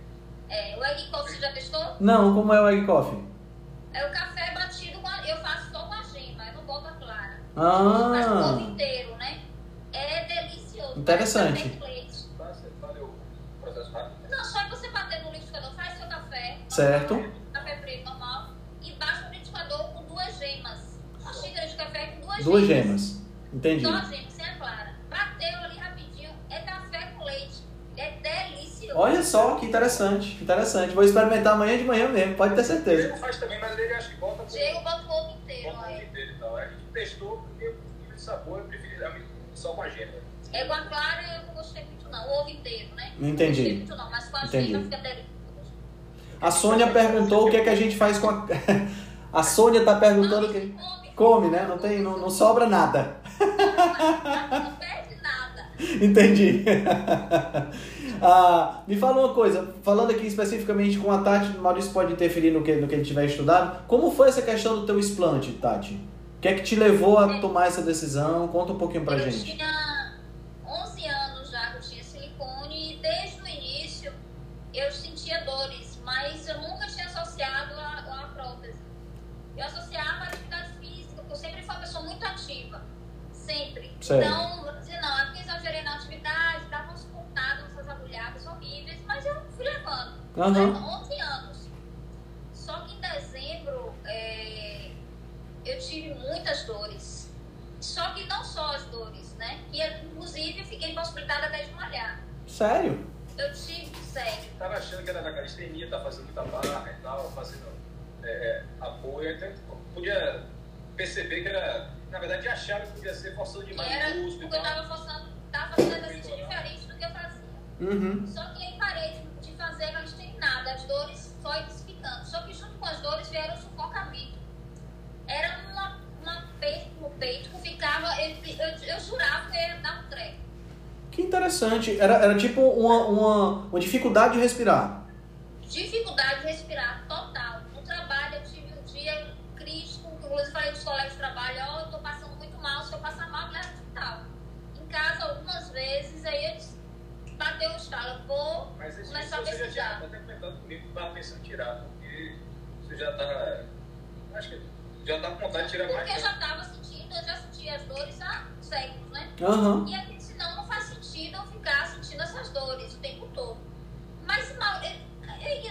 É, o egg coffee você já testou? Não, como é o egg coffee? É o café batido com a, Eu faço só com a gema, eu não boto a Eu faço o ovo Ah, inteiro, né? É delicioso. Interessante. O rápido. Não, só que você bater no liquidificador, faz seu café. Certo. normal, Café preto normal. E baixa no liquidificador com duas gemas. Uma xícara de café com duas, duas gemas. Entendi. Só a gema, sem a clara. Bateu ali rapidinho. É café com leite. É delicioso. Olha só que interessante, que interessante. Vou experimentar amanhã de manhã mesmo, pode ter O certeza. Diego faz também, mas ele acho que bota com Diego bota o ovo inteiro. bota o ovo inteiro e tal. A gente testou porque o nível de sabor eu preferi a mim só com a gema. É com a clara eu não gostei muito não. O ovo inteiro, né? Entendi. Não gostei muito não, mas com a Entendi. gema fica delicioso. A Sônia perguntou o que é que a gente faz com a. *laughs* A Sônia tá perguntando o que. Come, Come, né? Não, tem, não, não sobra nada. Não perde nada. *laughs* Entendi. Ah, me fala uma coisa, falando aqui especificamente com a Tati, o Maurício pode interferir no que, no que ele tiver estudado. Como foi essa questão do teu explante, Tati? O que é que te levou a tomar essa decisão? Conta um pouquinho pra eu gente. tinha 11 anos já que eu tinha silicone e desde o início eu sentia dores, mas eu nunca tinha associado a, a prótese. Eu associava a atividade física, porque eu sempre fui uma pessoa muito ativa. Sempre. Certo. Então, levando. Aham. 11 anos. Só que em dezembro é, eu tive muitas dores. Só que não só as dores, né? Que inclusive eu fiquei impossibilitada até de malhar. Sério? Eu tive, sério. Tava achando que era da calistenia, tá fazendo muita barra e tal, fazendo é, apoio. Até podia perceber que era, na verdade, achava que podia ser forçando demais era e porque eu tava forçando, tava fazendo exercício diferente do que eu fazia. Uhum. Só que aí parei de- as dores só intensificando. Só que junto com as dores vieram o sufocamento. Era uma, uma peito no peito que ficava, eu, eu, eu jurava que ia dar um treco. Que interessante. Era, era tipo uma, uma, uma dificuldade de respirar. Dificuldade de respirar total. No trabalho eu tive um dia crítico, que inclusive falei dos colegas de trabalho, ó, eu tô passando muito mal, se eu passar mal, me leva pro hospital. Em casa algumas vezes, aí eu disse, bateu o estalo, eu vou Mas esse começar a você já tinha pesquisar. até comentado comigo que tava pensando em tirar, porque você já tá. Acho que já tá com vontade de tirar Porque eu mais. já estava sentindo, eu já sentia as dores há séculos, né? Aham. E aí, senão não faz sentido eu ficar sentindo essas dores o tempo todo. Mas ele-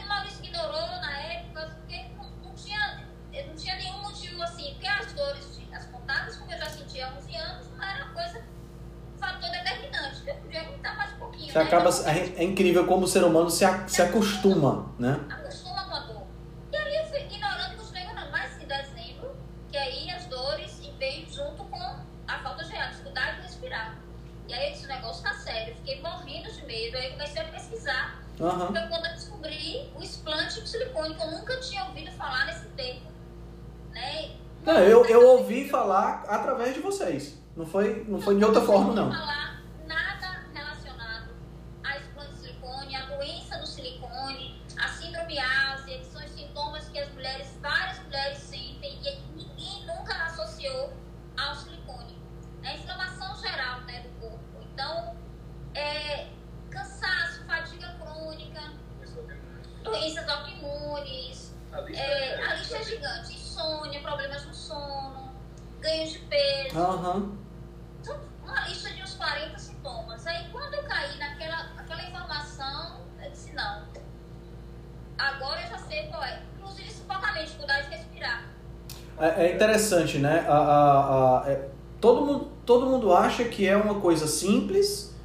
Maurício ignorou na época, porque não, não tinha, não tinha nenhum motivo assim, porque as dores, as pontadas, como eu já sentia há 11 anos, não era uma coisa, um fator determinante. Eu podia aguentar mais um pouquinho. Você né? acaba, Então, é incrível como o ser humano se, a- se acostuma, né? acostuma com a dor. E aí eu fui ignorando, continuei ignorando. Mas em dezembro, que aí as dores e veio junto com a falta de ar, dificuldade de respirar. E aí eu disse, o negócio tá sério. Eu fiquei morrendo de medo. Aí eu comecei a Aham. Foi quando eu descobri o explante de silicone, que eu nunca tinha ouvido falar nesse termo. Né? Não, eu, eu ouvi falar através de vocês. Não foi, não foi de outra forma, não. falar nada relacionado a explante de silicone, a doença do silicone, a síndrome ásia, que são os sintomas que as mulheres, várias mulheres sentem e ninguém nunca associou ao silicone. É inflamação geral né, do corpo. Então, é, doenças autoimunes, a lista é, é, a lista é gigante, né? insônia, problemas no sono, ganhos de peso. Uhum. Uma lista de uns 40 sintomas. Aí quando eu caí naquela aquela informação, eu disse, não. Agora eu já sei qual é. Inclusive suportamento, dificuldade de respirar. É, é, interessante, né? A, a, a, é, todo, mundo, todo mundo acha que é uma coisa simples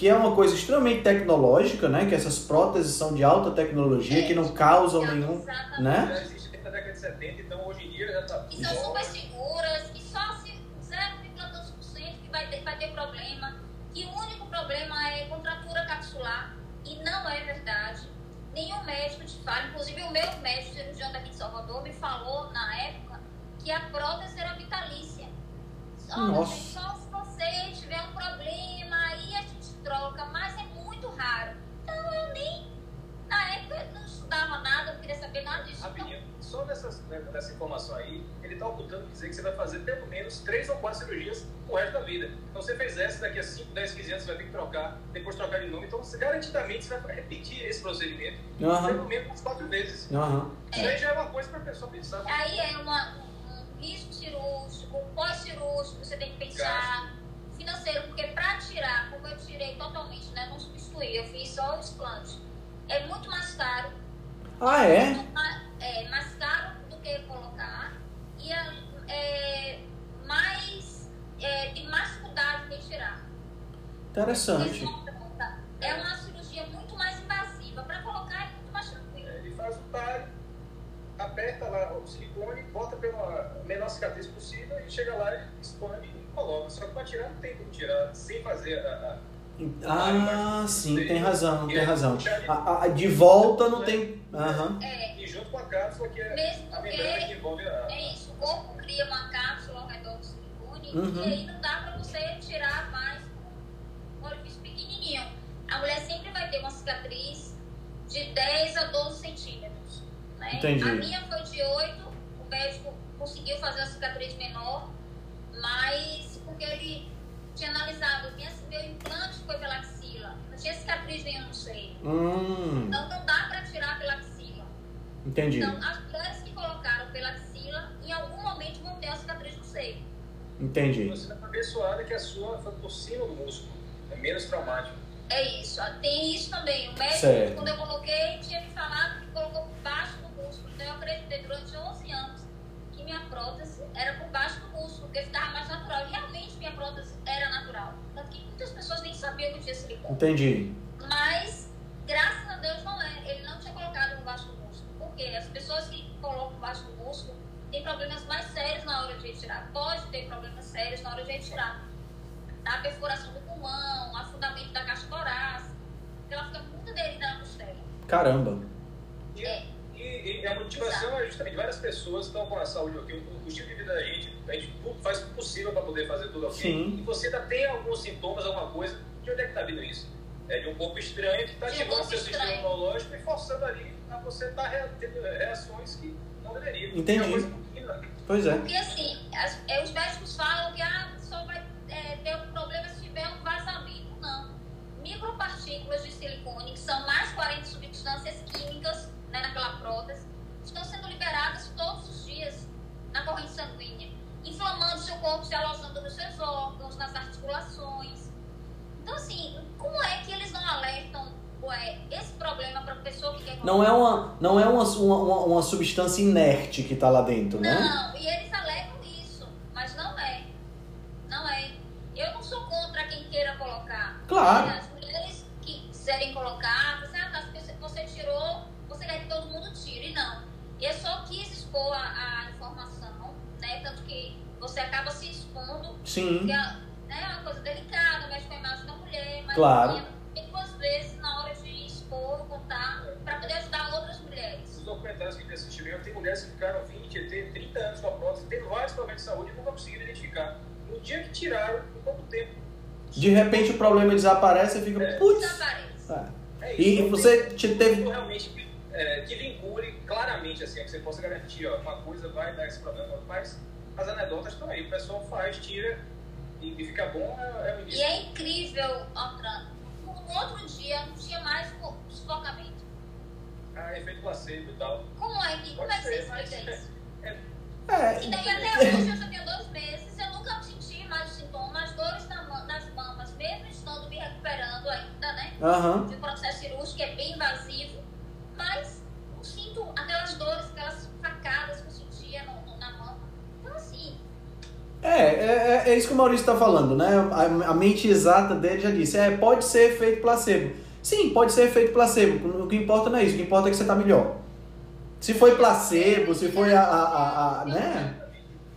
que é uma coisa extremamente tecnológica, né? Que essas próteses são de alta tecnologia, É, que não causam Exatamente. nenhum, né? Já existe desde a década de 70, então hoje em dia já tá. E são super seguras, que só se 0,2% que vai ter, vai ter problema, que o único problema é contratura capsular, e não é verdade. Nenhum médico te fala, inclusive o meu médico cirurgião daqui de Salvador me falou na época que a prótese era vitalícia. Olha, Nossa. gente, só se você tiver um problema, aí a gente troca, mas é muito raro. Então eu nem, na época, eu não estudava nada, não queria saber nada disso. Então, Rapidinho, só nessas, né, nessa informação aí, ele tá ocultando dizer que você vai fazer pelo menos 3 ou 4 cirurgias o resto da vida. Então você fez essa, daqui a 5, 10, 15 anos você vai ter que trocar, depois trocar de nome. Então você, garantidamente você vai repetir esse procedimento Aham. pelo menos umas 4 vezes. Aham. Isso aí já é uma coisa para a pessoa pensar. Aí é uma, um, um risco cirúrgico, um pós-cirúrgico, você tem que pensar. Financeiro, porque para tirar, como eu tirei totalmente, né, não substituí, eu fiz só o explante, é muito mais caro. Ah, é? mais- É mais caro do que colocar e é, é mais, é, tem mais dificuldade de tirar. Interessante. É uma cirurgia muito mais invasiva. Para colocar é muito mais tranquilo. É, Ele faz o talho, aperta lá o silicone, bota pela menor cicatriz possível e chega lá e expande coloca. Só que para tirar não tem como tirar sem fazer a. a Ah, sim, tem razão, tem razão. A, a- de volta não tem. Aham. É, e junto com a cápsula, que é mesmo a membrana que envolve a. é isso. O corpo cria uma cápsula ao redor do silicone Uhum. e aí não dá para você tirar mais com um orifício pequenininho. A mulher sempre vai ter uma cicatriz de 10 a 12 centímetros. Né? Entendi. A minha foi de 8, o médico conseguiu fazer uma cicatriz menor, mas porque ele tinha analisado, minha, meu implante foi pela axila, não tinha cicatriz nenhuma no seio. Hum, Então não dá para tirar pela axila. entendi. Então, as mulheres que colocaram pela axila, em algum momento vão ter a cicatriz no seio. Entendi. Você está abençoada que a sua foi por cima do músculo. É menos traumático. É isso. Tem isso também. O médico, Certo. quando eu coloquei, tinha me falado que colocou por baixo do músculo. Então, eu acreditei durante 11 anos minha prótese era por baixo do músculo, porque ficava mais natural. Realmente, minha prótese era natural. Tanto que muitas pessoas nem sabiam que tinha silicone. Entendi. Mas, graças a Deus, não é. Ele não tinha colocado por baixo do músculo. Porque as pessoas que colocam por baixo do músculo têm problemas mais sérios na hora de retirar. Pode ter problemas sérios na hora de retirar. A perfuração do pulmão, afundamento da caixa torácica. Ela fica muito aderida na costela. Caramba. É. e- e a motivação é justamente várias pessoas estão com a saúde ok, o, o estilo de vida da gente, a gente faz o possível para poder fazer tudo ok. Sim. E você ainda tem alguns sintomas, alguma coisa, de onde é que está vindo isso? É de um corpo estranho que está um ativando seu sistema imunológico e forçando ali a você estar tendo reações que não deveria. Entendi. Pequena. Pois é. Porque assim, as- é, os médicos falam que ah, só vai é, ter um problema se tiver um vazamento. Não. Micropartículas de silicone, que são mais 40 substâncias químicas né, naquela prótese, estão sendo liberadas todos os dias na corrente sanguínea, inflamando seu corpo, se alojando nos seus órgãos, nas articulações. Então, assim, como é que eles não alertam ué, esse problema para a pessoa que quer Não é uma, não é uma, uma, uma substância inerte que tá lá dentro, né? Não, e eles alegam isso, mas não é. Não é. Eu não sou contra quem queira colocar. Claro. As mulheres que quiserem colocar, você, ah, tá, você, você tirou, você quer que todo mundo tire. Não. Eu só quis expor a, a informação, né? Tanto que você acaba se expondo, Sim. porque é né, é uma coisa delicada, mexe com a imagem da mulher, mas Claro. tem duas vezes na hora de expor, contar, para poder ajudar outras mulheres. Os documentários que a gente assistiu, eu tenho mulheres que ficaram 20, até 30 anos com a prótese, tendo vários problemas de saúde e nunca conseguiram identificar. No dia que tiraram, em pouco tempo. De repente o problema desaparece e fica, É. putz. Desaparece. É. É E não você te teve. Isso realmente é, que vincule claramente, assim, que você possa garantir, ó, uma coisa vai dar esse problema, mas as anedotas estão aí, o pessoal faz, tira e, e fica bom, é, é o E é incrível, Altran. No outro dia não tinha mais fo- sufocamento. Ah, efeito placebo e tal. Como é que, como é que você ser, explica isso? É, E daí até *laughs* hoje eu já tenho dois meses, eu nunca senti mais sintomas, dores na nas mamas, mesmo estando me recuperando ainda, né? Aham. De um processo cirúrgico que é bem invasivo, mas não sinto aquelas dores, aquelas facadas que eu sentia no- na mama. é, é isso que o Maurício está falando, né? A, a, mente exata dele já disse, é, pode ser efeito placebo. Sim, pode ser efeito placebo. O que importa não é isso, o que importa é que você está melhor. Se foi placebo, se foi a, a, a, a né?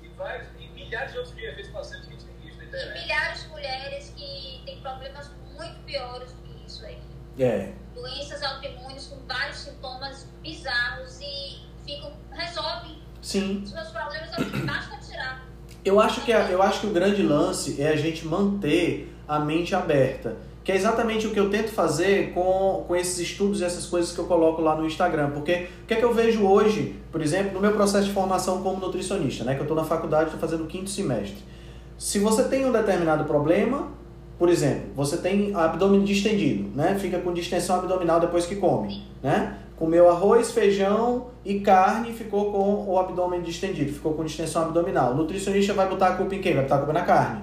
E, vários, e milhares de outros efeitos placebos que a gente tem visto na internet. E milhares de mulheres que têm problemas muito piores do que isso aí. É. Doenças autoimunes com vários sintomas bizarros e ficam, resolvem Sim. os meus problemas, assim, basta tirar. Eu acho, que a, eu acho que o grande lance é a gente manter a mente aberta. Que é exatamente o que eu tento fazer com, com esses estudos e essas coisas que eu coloco lá no Instagram. Porque o que é que eu vejo hoje, por exemplo, no meu processo de formação como nutricionista, né? Que eu estou na faculdade, estou fazendo o quinto semestre. Se você tem um determinado problema, por exemplo, você tem abdômen distendido, né? Fica com distensão abdominal depois que come, né? Comeu arroz, feijão e carne e ficou com o abdômen distendido, ficou com distensão abdominal. O nutricionista vai botar a culpa em quem? Vai botar a culpa na carne.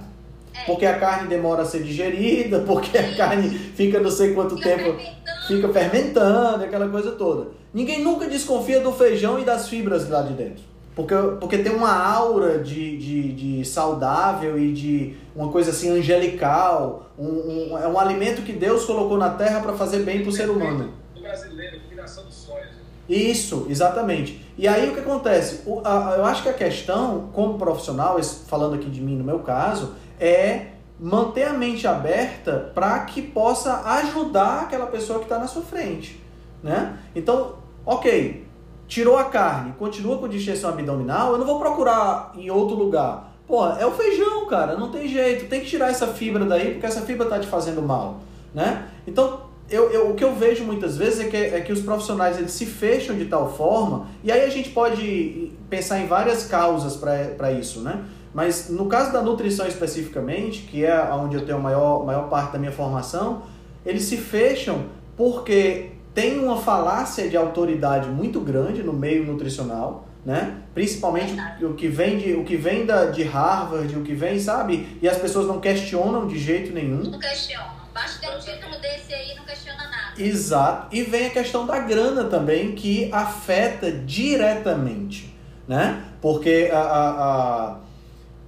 É. Porque a carne demora a ser digerida, *laughs* porque a carne fica não sei quanto Fica tempo fermentando. fica fermentando, aquela coisa toda. Ninguém nunca desconfia do feijão e das fibras lá de dentro. Porque, porque tem uma aura de, de, de saudável e de uma coisa assim angelical. Um, um- é um alimento que Deus colocou na terra para fazer bem para o ser humano. Brasileiro, combinação dos sonhos. Isso, exatamente. E aí o que acontece? O- a- eu acho que a questão, como profissional, falando aqui de mim no meu caso, é manter a mente aberta para que possa ajudar aquela pessoa que está na sua frente. Né? Então, ok, tirou a carne, continua com distensão abdominal, eu não vou procurar em outro lugar. Pô, é o feijão, cara, não tem jeito, tem que tirar essa fibra daí, porque essa fibra tá te fazendo mal, né? Então, eu, eu- o que eu vejo muitas vezes é que, é que os profissionais eles se fecham de tal forma, e aí a gente pode pensar em várias causas para isso, né? Mas no caso da nutrição especificamente, que é onde eu tenho a maior, maior parte da minha formação, eles se fecham porque tem uma falácia de autoridade muito grande no meio nutricional, né? Principalmente o que vem de o que vem da, de Harvard, o que vem, sabe? E as pessoas não questionam de jeito nenhum. Não questiona. Basta ter um título desse aí, não questiona nada. Exato. E vem a questão da grana também, que afeta diretamente, né? Porque a, a, a-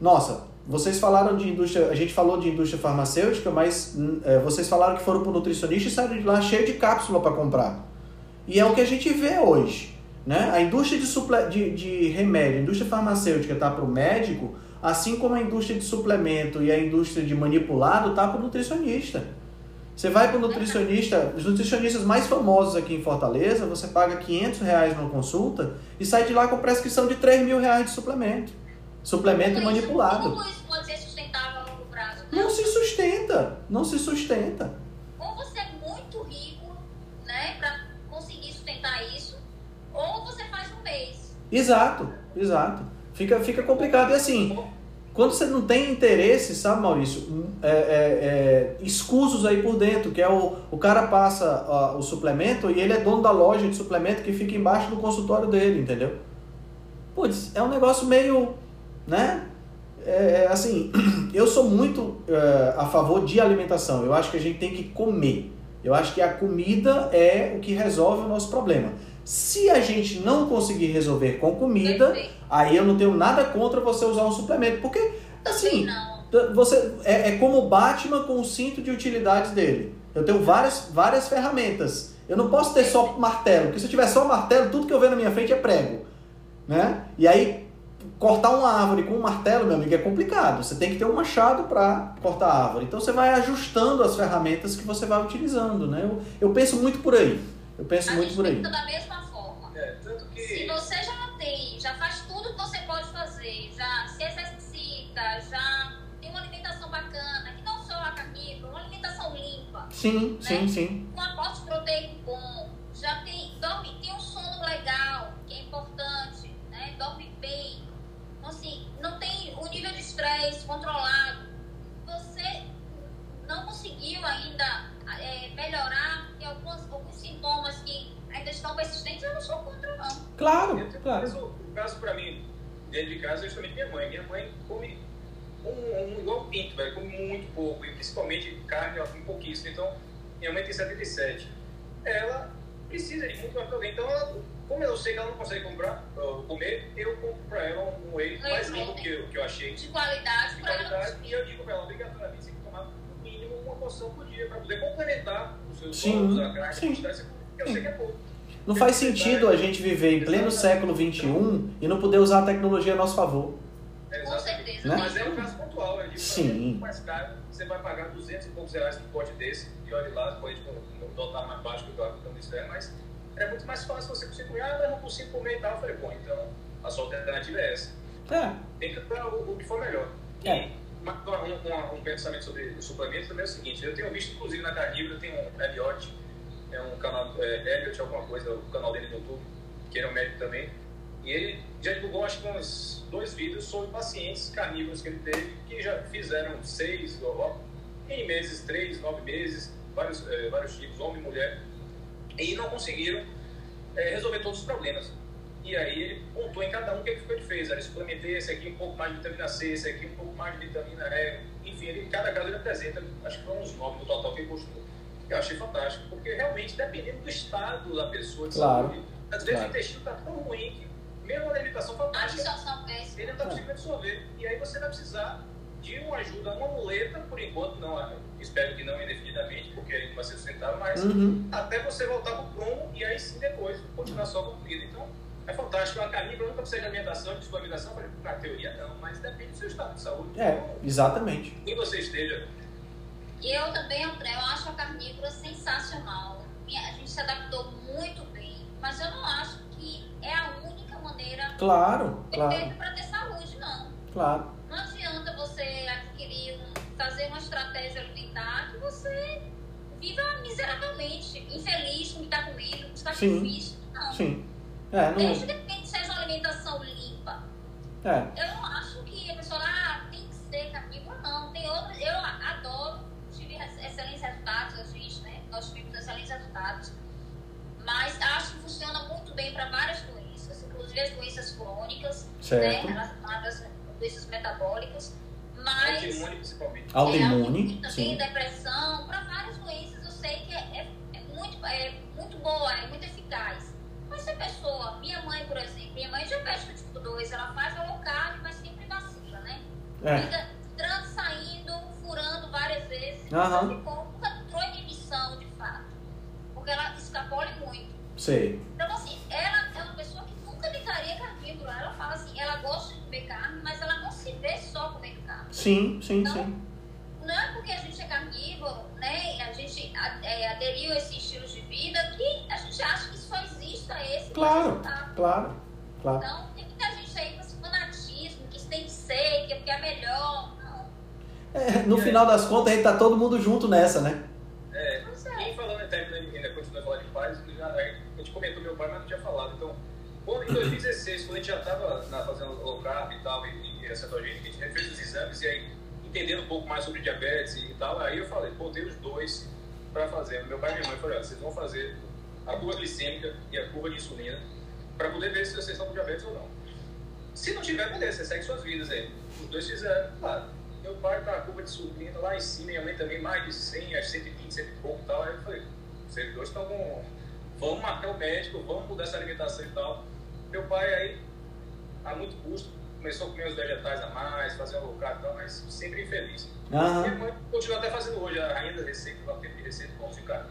Nossa, vocês falaram de indústria... A gente falou de indústria farmacêutica, mas hum, é, vocês falaram que foram pro nutricionista e saíram de lá cheio de cápsula para comprar. E é o que a gente vê hoje, né? A indústria de, suple... de, de remédio, a indústria farmacêutica tá pro médico, assim como a indústria de suplemento e a indústria de manipulado tá pro nutricionista. Você vai para o nutricionista, *laughs* os nutricionistas mais famosos aqui em Fortaleza, você paga 500 reais numa consulta e sai de lá com prescrição de 3 mil reais de suplemento. Suplemento isso- manipulado. Como isso pode ser sustentável a longo prazo? Não se sustenta, não se sustenta. Ou você é muito rico, né, pra conseguir sustentar isso, ou você faz um mês. Exato, exato. Fica, fica complicado. E assim, quando você não tem interesse, sabe, Maurício, é, é, é, escusos aí por dentro, que é o, o cara passa ó, o suplemento e ele é dono da loja de suplemento que fica embaixo do consultório dele, entendeu? Putz, é um negócio meio, né? É, é, assim, *clears throat* eu sou muito é, a favor de alimentação. Eu acho que a gente tem que comer. Eu acho que a comida é o que resolve o nosso problema. Se a gente não conseguir resolver com comida, Perfeito. Aí eu não tenho nada contra você usar um suplemento, porque assim, não. você é, é como o Batman com o cinto de utilidades dele. Eu tenho várias, várias ferramentas. Eu não posso ter só martelo, porque se eu tiver só martelo, tudo que eu ver na minha frente é prego, né? E aí cortar uma árvore com um martelo, meu amigo, é complicado. Você tem que ter um machado para cortar a árvore. Então você vai ajustando as ferramentas que você vai utilizando, né? Eu, eu penso muito por aí. Eu penso A muito por aí. da mesma já tem uma alimentação bacana, que não só a carnívora, uma alimentação limpa, Sim, sim, sim. com aporte proteico bom, já tem, dorme, tem um sono legal, que é importante, né? Dorme bem. Então, assim, não tem o nível de estresse controlado. Você não conseguiu ainda é, melhorar, tem alguns, alguns sintomas que ainda estão persistentes, eu não sou contra, não. Claro, Eu claro. Mas o, o caso pra mim, dentro de casa, é justamente minha mãe. Minha mãe come um, um igual pinto, velho. Come muito pouco. E principalmente carne, ela come pouquíssimo. Então, minha mãe tem 77. Ela precisa de muito mais proteína. Então, ela como eu sei que ela não consegue comprar, uh, comer, eu compro para ela um whey mais limpo que eu, que eu achei. De qualidade, De qualidade, e eu digo para ela, obrigatoriamente, você tem que tomar no mínimo uma porção por dia para poder complementar os seus Sim, ovos, a carne, sim. a quantidade, que eu sei que é pouco. Não faz sentido a gente viver em pleno século XXI e não poder usar a tecnologia a nosso favor. É, Com exatamente. certeza. Né? Mas é um caso pontual, eu digo, Sim. é muito mais caro, você vai pagar 200 e poucos reais por pote desse, e olha lá, pode com o dólar mais baixo que o dólar então isso é, mas é muito mais fácil você conseguir comer, ah, mas eu não consigo comer e tal. Eu falei, bom, então a sua alternativa é essa. É, Tem que dar o, o que for melhor. É. E um, um- um pensamento sobre os suplementos também é o seguinte, eu tenho visto, inclusive, na Carnívora, tem um Elliot, é um canal, é, Elliot alguma coisa, o canal dele no YouTube, que ele é um médico também, e ele já divulgou, acho que uns dois vídeos sobre pacientes carnívoros que ele teve, que já fizeram seis, em meses, três, nove meses, vários, eh, vários tipos, homem e mulher, e não conseguiram eh, resolver todos os problemas. E aí ele pontuou em cada um o que, que ele fez. Ele suplementei esse aqui um pouco mais de vitamina C, esse aqui um pouco mais de vitamina E. Enfim, ele, cada caso ele apresenta, acho que foram uns nove no total que ele postou. Eu achei fantástico, porque realmente, dependendo do estado da pessoa de Claro. saúde, às vezes Claro. o intestino está tão ruim que, mesmo a alimentação A fantástica, ele não está conseguindo absorver. E aí você vai precisar de uma ajuda, uma muleta, por enquanto, não, ah, espero que não indefinidamente, porque não vai ser sustentável, mas uhum. até você voltar pro prumo e aí sim depois continuar só com a comida. Então, é fantástico. A carnívora nunca precisa de alimentação, de suplementação, na teoria não, mas depende do seu estado de saúde. é, Então, exatamente. quem você esteja. E eu também, André, eu acho a carnívora sensacional. A gente se adaptou muito bem, mas eu não acho que é a única maneira Claro, claro, para ter saúde, não. claro. Não adianta você adquirir, um, fazer uma estratégia alimentar que você viva miseravelmente, infeliz com o que está comendo, com que está Sim. difícil. Não. Sim. É, não. Desde que seja uma alimentação limpa. É, Eu não acho que a pessoa ah, tem que ser carnívoro, não. Tem outros. Eu adoro, tive excelentes resultados, a gente, né? Nós tivemos excelentes resultados. Mas acho que funciona muito bem para várias doenças, inclusive as doenças crônicas, certo. né? Relacionadas a doenças metabólicas. Mas. Autoimune principalmente. Autoimune, também sim. depressão, para várias doenças eu sei que é, é- é muito, é muito boa, é muito eficaz. Mas se a pessoa, minha mãe, por exemplo, minha mãe é diabética tipo 2, ela faz a low carb, mas sempre vacila, né? É. Fica entrando, saindo, furando várias vezes. Aham. Nunca ficou, nunca entrou em emissão de fato. Porque ela escapole muito. Sei. Sim, sim, Então, sim. Não é porque a gente é carnívoro, né? A gente a- é, aderiu a esse estilo de vida que a gente acha que só exista esse Claro. resultado. Claro, claro. Então, tem muita gente aí com esse fanatismo, que isso tem que ser, que é porque é melhor. Não, É, no final das contas, a gente tá todo mundo junto nessa, né? É, é. e falando em termos, ainda continua falando de pais, já, a gente comentou meu pai, mas não tinha falado. Então, quando, em 2016, quando a gente já estava fazendo low carb e tal, e, a cetogênica, a gente fez os exames e aí entendendo um pouco mais sobre diabetes e tal, aí eu falei, tem os dois para fazer. Meu pai e minha mãe falaram, vocês vão fazer a curva glicêmica e a curva de insulina para poder ver se vocês estão com diabetes ou não. Se não tiver, beleza, você segue suas vidas aí. Os dois fizeram, claro. Meu pai tá a curva de insulina lá em cima, minha mãe também mais de 100, acho 120, 100 e pouco e tal. Aí eu falei, vocês dois estão com. Vamos marcar o médico, vamos mudar essa alimentação e tal. Meu pai aí, a muito custo, começou a comer os vegetais a mais, fazer um carb e tal, mas sempre infeliz. Minha Aham. mãe continua até fazendo hoje a rainha da receita, lá tempo de receita, como ficar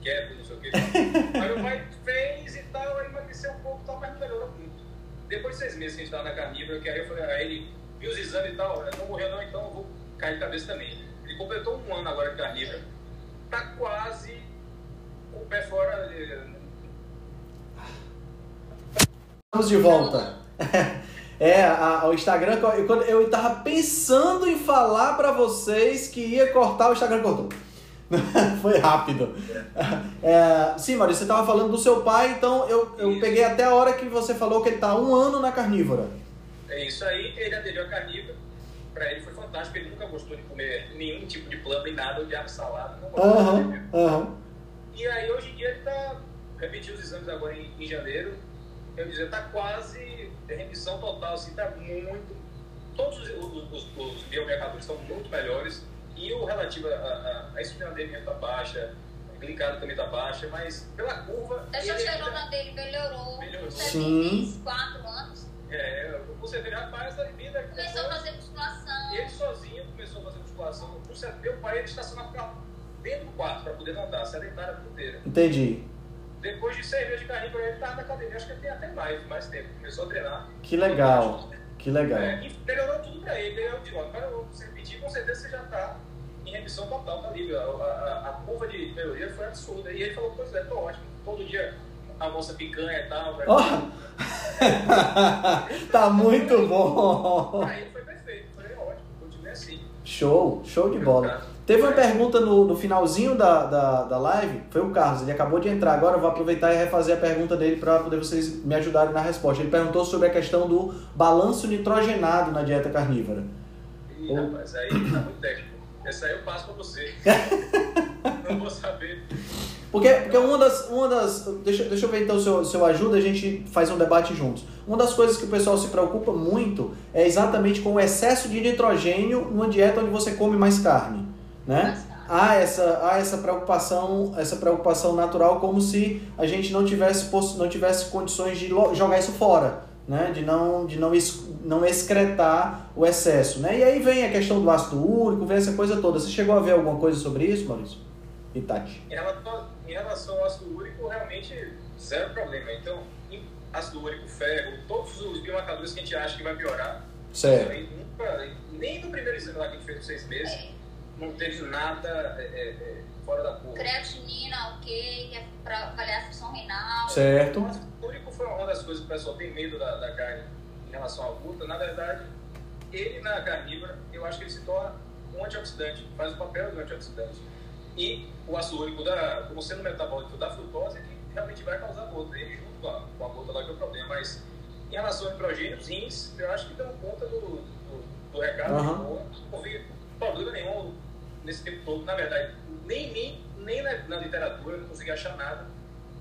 quieto, não sei o que. *laughs* Aí meu pai fez e tal, aí emagreceu um pouco e tal, mas não melhorou muito. Depois de seis meses que a gente tava na carnívora, que aí eu falei, aí ele viu os exames e tal, não morreu não, então eu vou cair de cabeça também. Ele completou um ano agora de carnívora, tá quase com o pé fora. eh, Estamos de volta. *laughs* É, a- o Instagram, eu- quando eu tava pensando em falar pra vocês que ia cortar, o Instagram cortou. *laughs* Foi rápido. É, sim, Maurício, você tava falando do seu pai, então eu, eu Isso. peguei até a hora que você falou que ele tá um ano na carnívora. É isso aí, ele aderiu à carnívora. Pra ele foi fantástico, ele nunca gostou de comer nenhum tipo de planta e nada, odiava salada, não gostava de comer. aham. E aí hoje em dia ele está repetiu os exames agora em, em janeiro. Eu dizer, tá quase remissão total, assim, tá muito. Todos os, os, os, os biomarcadores estão muito melhores e o relativo a, a, a insulina dele está baixa, glicado também tá baixa, mas pela curva. A testosterona ainda- dele melhorou. Melhorou. Você Sim. tem 4 anos. É, você vê, rapaz, a vida Começou a fazer musculação. Ele sozinho começou a fazer musculação. O certo, meu pai ele estacionava dentro do quarto para poder nadar, sedentário a vida inteira. Entendi. Depois de seis meses de carrinho, ele estava na academia, acho que ele tem até mais, mais tempo. Começou a treinar. Que legal. Que legal. É, e melhorou tudo para ele. Eu digo, ó, para você repetir, com certeza você já está em remissão total, tá livre. A, a, a curva de melhoria foi absurda. E ele falou, pois é, tô ótimo. Todo dia almoça picanha e tal. vai- *laughs* Ó. tá muito bom. Ele foi perfeito. Falei, ótimo, continue assim. Show, show de bola. Teve uma pergunta no, no finalzinho da, da, da live, foi o Carlos, ele acabou de entrar agora, eu vou aproveitar e refazer a pergunta dele para poder vocês me ajudarem na resposta. Ele perguntou sobre a questão do balanço nitrogenado na dieta carnívora. Ih, rapaz, aí tá muito técnico. Essa aí eu passo pra você. *laughs* Não vou saber. Porque, porque uma das. Uma das deixa, deixa eu ver então se eu, se eu ajudo, a gente faz um debate juntos. Uma das coisas que o pessoal se preocupa muito é exatamente com o excesso de nitrogênio numa dieta onde você come mais carne. Né? Há essa, há essa preocupação, essa preocupação natural como se a gente não tivesse, não tivesse condições de jogar isso fora, né? De não, de não, es- não excretar o excesso, né? E aí vem a questão do ácido úrico, vem essa coisa toda. Você chegou a ver alguma coisa sobre isso, Maurício? E Tati? Em relação, em relação ao ácido úrico, realmente zero problema. Então, em ácido úrico, ferro, todos os biomarcadores que a gente acha que vai piorar. Certo. nunca- nem no primeiro exame lá que a gente fez com seis meses. Não teve nada é, é, é, fora da curva. Creatinina, ok, que é pra avaliar a função renal. Certo. O ácido úrico foi uma das coisas que o pessoal tem medo da, da carne em relação à gluta. Na verdade, ele na carnívora, eu acho que ele se torna um antioxidante, faz o papel do antioxidante. E o ácido úrico, da, como sendo metabólico da frutose, é que realmente vai causar gota. Ele junto com a, com a gota lá que é o problema. Mas em relação a nitrogênios, rins, eu acho que dão conta do, do, do recado. Aham. de boa. Não vi problema nenhum nesse tempo todo. Na verdade, nem em mim, nem na, na literatura, eu não consegui achar nada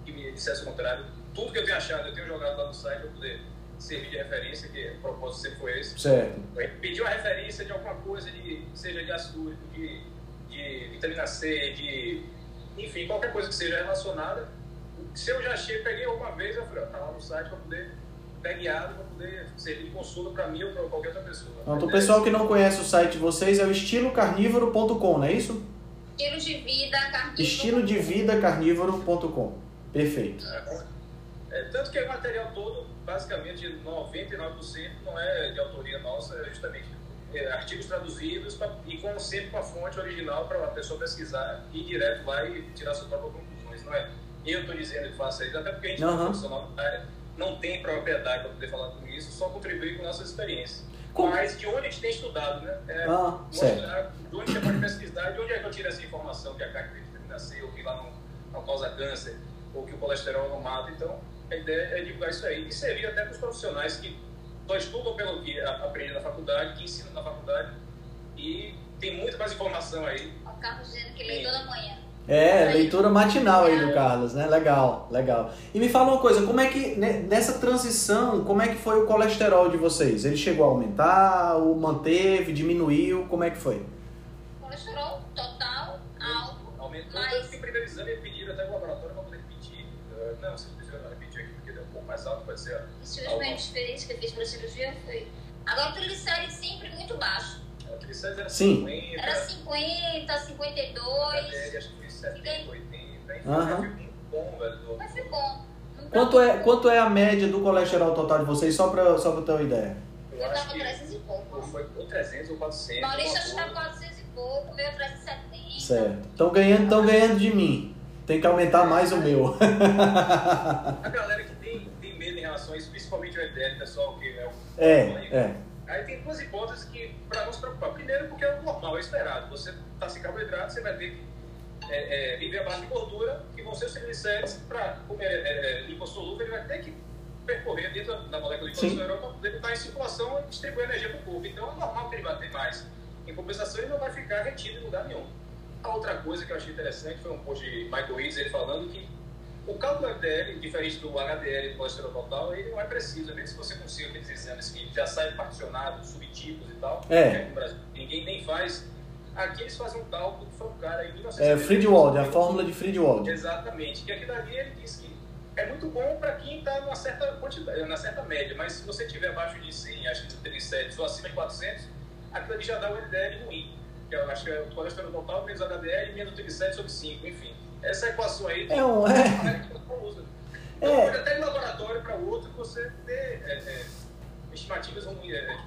que me dissesse o contrário. Tudo que eu tenho achado, eu tenho jogado lá no site para poder servir de referência, que o propósito sempre foi esse. Certo. Eu pedi uma referência de alguma coisa, de, seja de ácido úrico, de, de vitamina C, de. Enfim, qualquer coisa que seja relacionada. Se eu já achei, peguei alguma vez, eu falei, ó, tá lá no site para poder guiado, para poder servir de consulta para mim ou para qualquer outra pessoa. Então, o pessoal que não conhece o site de vocês é o estilocarnívoro.com, não é isso? Estilo de vida, carnívoro. estilodevidacarnívoro.com. Perfeito. É, tanto que o material todo, basicamente 99% não é de autoria nossa, é justamente é, artigos traduzidos pra, e com sempre com a fonte original para a pessoa pesquisar e ir direto lá e tirar suas próprias conclusões. Não é eu estou dizendo que faça isso, até porque a gente Aham. não é profissional da área, não tem propriedade para poder falar com isso, só contribuir com nossas experiências. Como- Mas de onde a gente tem estudado, né? É, Ah, certo. mostrar de onde você pode pesquisar, de onde é que eu tiro essa informação que a carne tem vitamina C, ou que lá não, não causa câncer, ou que o colesterol não mata. Então, a ideia é divulgar isso aí. E servir até para os profissionais que só estudam pelo que aprendem na faculdade, que ensinam na faculdade, e tem muito mais informação aí. O Carlos dizendo que lê toda manhã. É, leitura matinal aí do Carlos, né? Legal, legal. E me fala uma coisa, como é que, né, nessa transição, como é que foi o colesterol de vocês? Ele chegou a aumentar, ou manteve, diminuiu, como é que foi? Colesterol total, alto. Aumentou, Mas- tanto primeiro exame pediram até o laboratório para poder repetir. Uh, não, se precisa repetir aqui, porque deu um pouco mais alto, pode ser. Isso foi uma experiência que eu fiz para cirurgia foi. Agora o triglicérides sempre muito baixo. Era Sim. 50, Era 50, a 52. HDL acho que foi 70, 80, enfim, Aham. foi muito bom, velho. Mas foi bom. Quanto é, quanto é a média do colesterol total de vocês, só pra, só pra ter uma ideia? Eu Eu tava que 300 e pouco. ou foi ou 300 ou 400. Maurício acho que tá coisa. 400 e pouco, meu 370. Certo. Estão ganhando, tão ganhando de mim. Tem que aumentar mais o meu. A galera que tem, tem medo em relação a isso, principalmente o EDL, pessoal, que é o. É, é. Aí tem duas hipóteses que, para não se preocupar. Primeiro, porque é o normal, é esperado. Você está sem carboidrato, você vai ter que é, é, viver a base de gordura, que vão ser os triglicérides. Para comer é, é, lipossolúvel, ele vai ter que percorrer dentro da molécula de colesterol para poder estar em circulação e distribuir energia para o corpo. Então é normal que ele vai ter mais. Em compensação, ele não vai ficar retido em lugar nenhum. A outra coisa que eu achei interessante foi um post de Michael Eads, ele falando que o cálculo LDL, diferente do HDL do colesterol total, ele não é preciso. Mesmo se você consiga aqueles exames que já saem particionados, subtipos e tal, É. que aqui no Brasil ninguém nem faz, Aqui eles fazem um cálculo que foi um cara em 1970. É Friedwald, a fórmula de Friedwald. Exatamente. Que aquilo ali ele disse que é muito bom para quem está numa certa quantidade, na certa média, mas se você tiver abaixo de 100, acho que 37 ou acima de 400, aquilo ali já dá um LDL ruim. Que eu acho que é o colesterol total menos HDL menos 37 sobre 5, enfim. Essa equação aí é um, é. Então, é. até de laboratório para outro você ter é, é, estimativas ruins, é,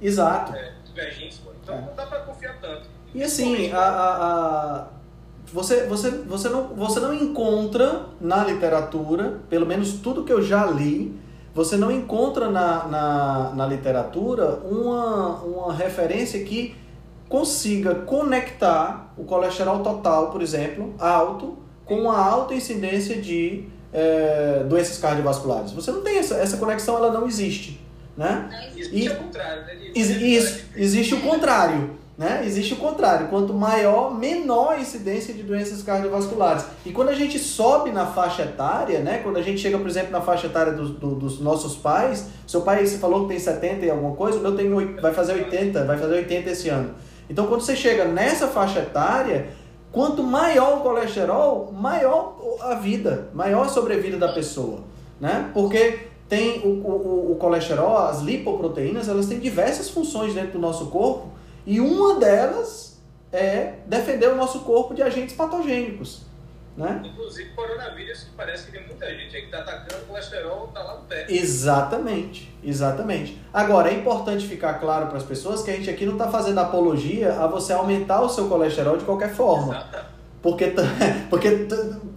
Exato. É, divergentes, então não dá para confiar tanto. E assim, a, a, a, você, você, você, não, você não encontra na literatura, pelo menos tudo que eu já li, você não encontra na, na, na literatura uma, uma referência que consiga conectar o colesterol total, por exemplo, alto, com a alta incidência de é, doenças cardiovasculares. Você não tem essa, essa conexão, ela não existe. Né? Não, existe e, o contrário. Né? Isso, existe o contrário. Né? Existe o contrário, quanto maior, menor a incidência de doenças cardiovasculares. E quando a gente sobe na faixa etária, né? quando a gente chega, por exemplo, na faixa etária do, do, dos nossos pais, seu pai, você falou que tem 70 e alguma coisa, o meu tem, vai fazer 80, vai fazer 80 esse ano. Então, quando você chega nessa faixa etária, quanto maior o colesterol, maior a vida, maior a sobrevida da pessoa. Né? Porque tem o, o, o colesterol, as lipoproteínas, elas têm diversas funções dentro do nosso corpo e uma delas é defender o nosso corpo de agentes patogênicos. Né? Inclusive coronavírus, que parece que tem muita gente aí que está atacando o colesterol, está lá no pé. Exatamente, exatamente. Agora, é importante ficar claro para as pessoas que a gente aqui não está fazendo apologia a você aumentar o seu colesterol de qualquer forma. Exato. Porque, *laughs* porque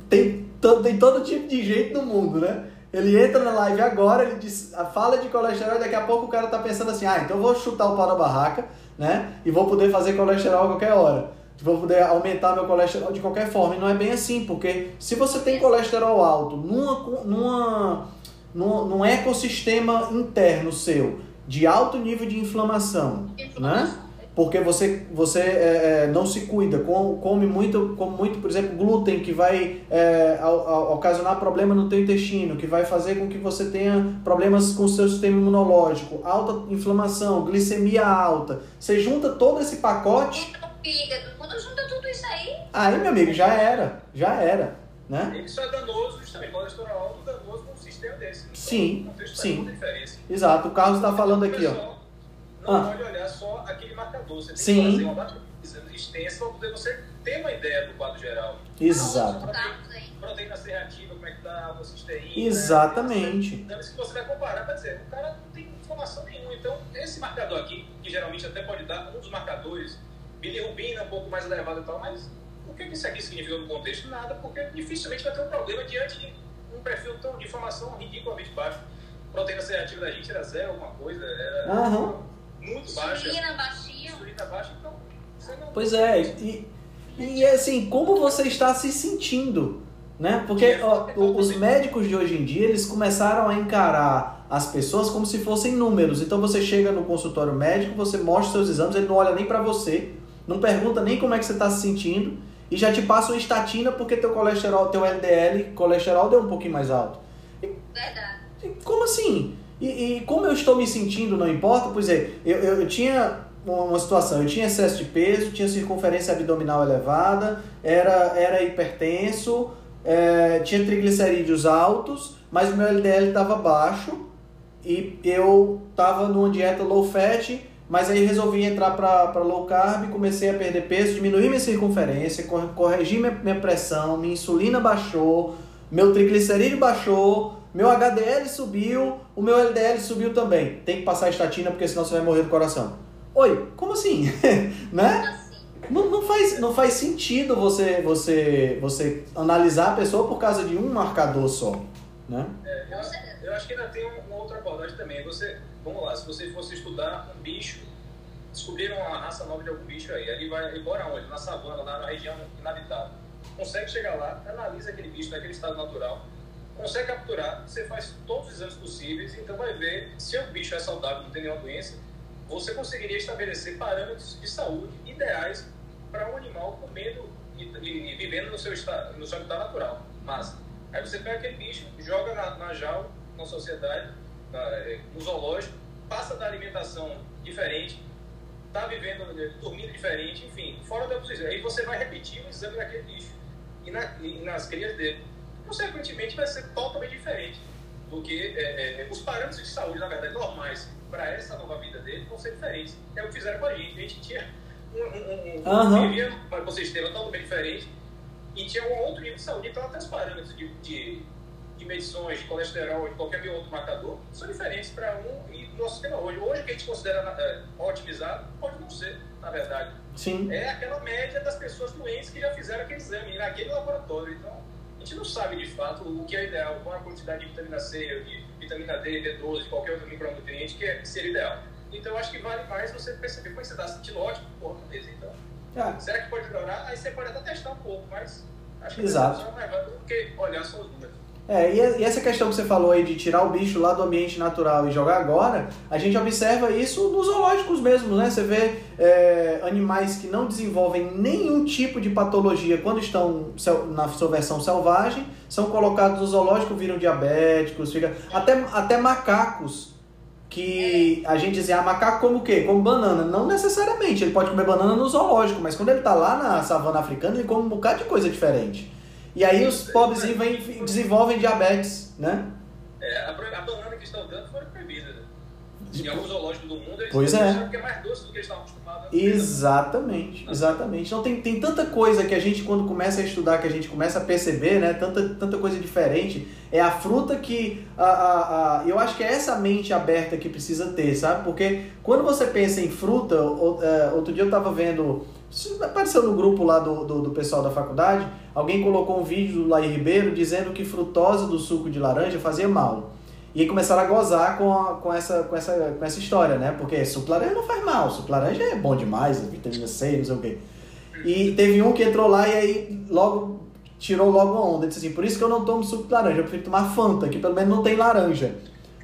tem, tem todo tipo de jeito no mundo, né? Ele entra na live agora, ele diz, fala de colesterol e daqui a pouco o cara tá pensando assim, ah, então eu vou chutar o pau da barraca, né? E vou poder fazer colesterol a qualquer hora. Vou poder aumentar meu colesterol de qualquer forma. E não é bem assim, porque se você tem colesterol alto numa, numa, numa, num ecossistema interno seu de alto nível de inflamação, né? porque você, você é, é, não se cuida, come muito, come muito, por exemplo, glúten, que vai é, ocasionar problema no teu intestino, que vai fazer com que você tenha problemas com o seu sistema imunológico, alta inflamação, glicemia alta. Você junta todo esse pacote... Fígado, quando junta tudo isso aí... Aí, meu amigo, já era, já era. Né? Isso é danoso justamente, colesterol alto danoso num sistema desse. Sim, sim. Exato, o Carlos está falando aqui, ó não ah. pode olhar só aquele marcador. Você tem Sim. que fazer uma pesquisa extensa para poder você ter uma ideia do quadro geral. Exato. Proteína C reativa, como é que está a cisteína. Exatamente. Né? Então, se você vai comparar, vai dizer, o cara não tem informação nenhuma. Então, esse marcador aqui, que geralmente até pode dar um dos marcadores, bilirrubina um pouco mais elevado e tal, mas o que isso aqui significa no contexto? Nada, porque dificilmente vai ter um problema diante de um perfil tão, de informação ridiculamente baixo. Proteína C da gente era zero, alguma coisa. Era, uhum muito baixa. Insulina baixinha. Insulina baixa, então você não... Pois é, e, e assim, como você está se sentindo? Né? Porque ó, os médicos de hoje em dia, eles começaram a encarar as pessoas como se fossem números. Então você chega no consultório médico, você mostra seus exames, ele não olha nem para você, não pergunta nem como é que você está se sentindo e já te passa uma estatina porque teu colesterol, teu LDL, colesterol deu um pouquinho mais alto. Verdade. Como assim? E, e, como eu estou me sentindo, não importa, pois é, eu, eu, eu, tinha uma situação, eu tinha excesso de peso, tinha circunferência abdominal elevada, era, era hipertenso, é, tinha triglicerídeos altos, mas o meu LDL estava baixo e eu estava numa dieta low fat, mas aí resolvi entrar para low carb, comecei a perder peso, diminuir minha circunferência, corrigir minha, minha pressão, minha insulina baixou, meu triglicerídeo baixou, meu HDL subiu, o meu LDL subiu também. Tem que passar estatina porque senão você vai morrer do coração. Oi, como assim? *laughs* né? Não, não, faz, não faz sentido você, você, você analisar a pessoa por causa de um marcador só. Né? É, eu, eu, acho que ainda tem uma outra abordagem também. Você, vamos lá, se você fosse estudar um bicho, descobriram uma raça nova de algum bicho aí, ele vai embora onde? Na savana, lá na região inabitável. Consegue chegar lá, analisa aquele bicho naquele estado natural, consegue capturar, você faz todos os exames possíveis, então vai ver se o bicho é saudável, não tem nenhuma doença, você conseguiria estabelecer parâmetros de saúde ideais para um animal comendo e, e, e vivendo no seu, estado, no seu habitat natural. Mas, aí você pega aquele bicho, joga na, na jaula, na sociedade, na, no zoológico, passa da alimentação diferente, tá vivendo, dormindo diferente, enfim, fora da posição. Aí você vai repetir o exame daquele bicho e, na, e nas crias dele. Consequentemente, vai ser totalmente diferente. Porque é, é, os parâmetros de saúde, na verdade, normais para essa nova vida dele vão ser diferentes. É o que fizeram com a gente. A gente tinha um, um, um, Aham. vivia um ecossistema totalmente diferente e tinha um outro nível de saúde. Então, até os parâmetros de, de medições, de colesterol, de qualquer outro marcador, são diferentes para um e no nosso sistema hoje. Hoje, o que a gente considera é, otimizado pode não ser, na verdade. Sim. É aquela média das pessoas doentes que já fizeram aquele exame naquele laboratório. Então, a gente não sabe de fato o que é ideal, qual a quantidade de vitamina C, de vitamina D, B12, de qualquer outro micronutriente que, é, que seria ideal. Então, eu acho que vale mais você perceber como você está sentindo ótimo, pô, beleza, então. Ah, Será que pode melhorar? Aí você pode até testar um pouco, mas acho que Exato. não é do que olhar só os números. É, e essa questão que você falou aí de tirar o bicho lá do ambiente natural e jogar agora, a gente observa isso nos zoológicos mesmo, né? Você vê é, animais que não desenvolvem nenhum tipo de patologia quando estão na sua versão selvagem, são colocados no zoológico, viram diabéticos, fica... até, até macacos que a gente dizia, ah, macaco como o quê? Como banana. Não necessariamente, ele pode comer banana no zoológico, mas quando ele tá lá na savana africana, ele come um bocado de coisa diferente. E aí os pobrezinhos vêm- desenvolvem diabetes, né? É, a, a banana que estão dando foram proibidas. né? Em alguns zoológicos do mundo, eles Pois é. porque é mais doce do que eles estavam acostumados. Exatamente, exatamente. Então tem, tem tanta coisa que a gente, quando começa a estudar, que a gente começa a perceber, né? Tanta, tanta coisa diferente. É a fruta que. A, a, a, eu acho que é essa mente aberta que precisa ter, sabe? Porque quando você pensa em fruta, é, outro dia eu tava vendo. Isso apareceu no grupo lá do, do, do pessoal da faculdade. Alguém colocou um vídeo do Laí Ribeiro dizendo que frutose do suco de laranja fazia mal. E aí começaram a gozar com, a- com, essa, com, essa, com essa história, né? Porque suco de laranja não faz mal, suco de laranja é bom demais, vitamina C, não sei o quê. E teve um que entrou lá e aí logo tirou logo a onda. Disse assim, por isso que eu não tomo suco de laranja, eu prefiro tomar Fanta, que pelo menos não tem laranja.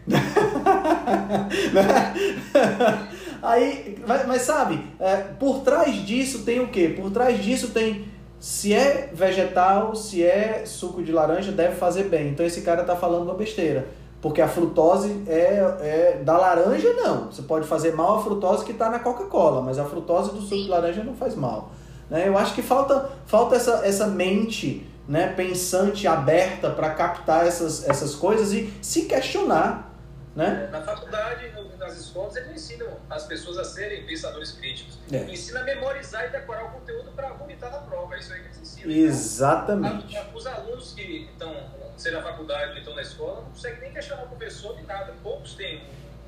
*laughs* aí, mas, mas sabe, é, por trás disso tem o quê? Por trás disso tem se é vegetal, se é suco de laranja, deve fazer bem. Então esse cara tá falando uma besteira. Porque a frutose é, é da laranja, não. Você pode fazer mal a frutose que está na Coca-Cola, mas a frutose do suco de laranja não faz mal. Né? Eu acho que falta, falta essa, essa mente né, pensante, aberta para captar essas, essas coisas e se questionar. Né? Na faculdade, no- nas escolas, eles ensinam as pessoas a serem pensadores críticos. É. Ensina a memorizar e decorar o conteúdo para vomitar na prova. É isso aí que eles ensinam. Exatamente. Então, a- Os alunos que estão, seja na faculdade ou estão na escola, não conseguem nem questionar o professor de nada. Poucos têm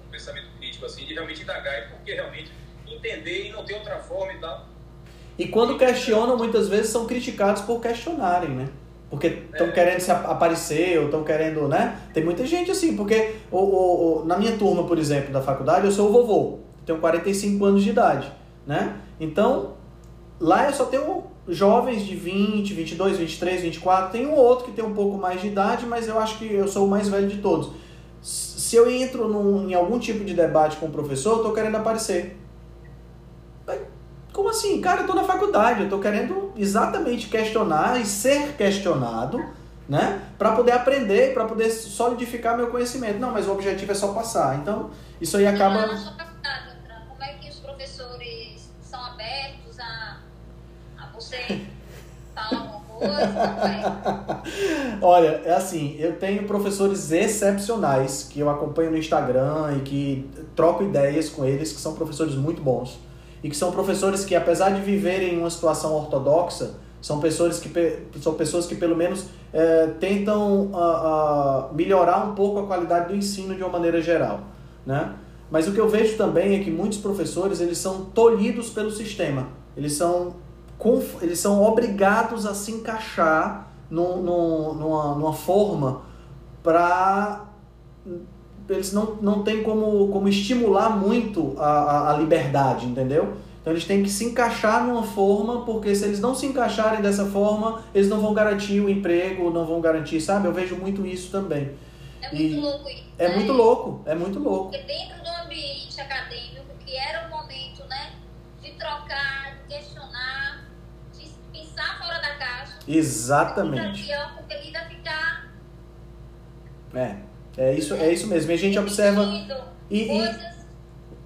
um pensamento crítico, assim, de realmente indagar, e porque realmente entender e não ter outra forma e tal. E quando questionam, muitas vezes são criticados por questionarem, né? Porque estão É. querendo se ap- aparecer ou estão querendo, né? Tem muita gente assim, porque o, o, na minha turma, por exemplo, da faculdade, eu sou o vovô, tenho 45 anos de idade, né? Então, lá eu só tenho jovens de 20, 22, 23, 24, tem um outro que tem um pouco mais de idade, mas eu acho que eu sou o mais velho de todos. Se eu entro num- em algum tipo de debate com o professor, eu tô querendo aparecer. Como assim? Cara, eu tô na faculdade, eu tô querendo exatamente questionar e ser questionado, né? Para poder aprender, para poder solidificar meu conhecimento. Não, mas o objetivo é só passar. Então, isso aí acaba. Fran, como é que os professores são abertos a, a você falar? *laughs* Olha, é assim, eu tenho professores excepcionais que eu acompanho no Instagram e que troco ideias com eles, que são professores muito bons. E que são professores que, apesar de viverem em uma situação ortodoxa, são pessoas que, são pessoas que pelo menos eh, tentam ah, ah, melhorar um pouco a qualidade do ensino de uma maneira geral. Né? Mas o que eu vejo também é que muitos professores eles são tolhidos pelo sistema. Eles são, eles são obrigados a se encaixar num, num- numa, numa forma para eles não, não têm como, como estimular muito a, a, a liberdade, entendeu? Então eles têm que se encaixar numa forma, porque se eles não se encaixarem dessa forma, eles não vão garantir o emprego, não vão garantir, sabe? Eu vejo muito isso também. É muito E louco isso. É né? muito louco, é muito louco. Porque dentro do ambiente acadêmico, que era o momento né, de trocar, de questionar, de pensar fora da caixa, Exatamente. E ó, compelido a ficar É, é isso, é isso mesmo. E a gente observa. E, e,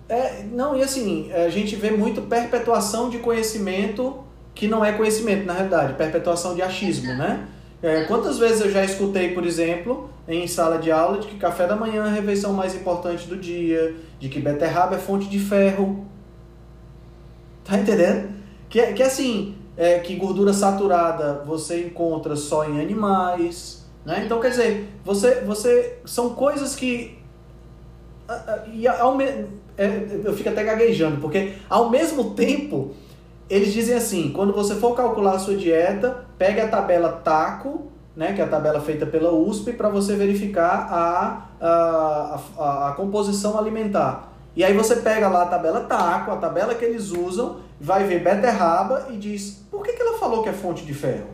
É, não, e assim, a gente vê muito perpetuação de conhecimento que não é conhecimento, na realidade, perpetuação de achismo, né? É, quantas vezes eu já escutei, por exemplo, em sala de aula, de que café da manhã é a refeição mais importante do dia, de que beterraba é fonte de ferro. Tá entendendo? Que, que assim, é, que gordura saturada você encontra só em animais, né? Então, quer dizer, você, você são coisas que e ao me, é, eu fico até gaguejando, porque ao mesmo tempo eles dizem assim, quando você for calcular a sua dieta, pegue a tabela TACO, né, que é a tabela feita pela USP, para você verificar a, a, a, a, composição alimentar. E aí você pega lá a tabela TACO, a tabela que eles usam, vai ver beterraba e diz, por que, que ela falou que é fonte de ferro?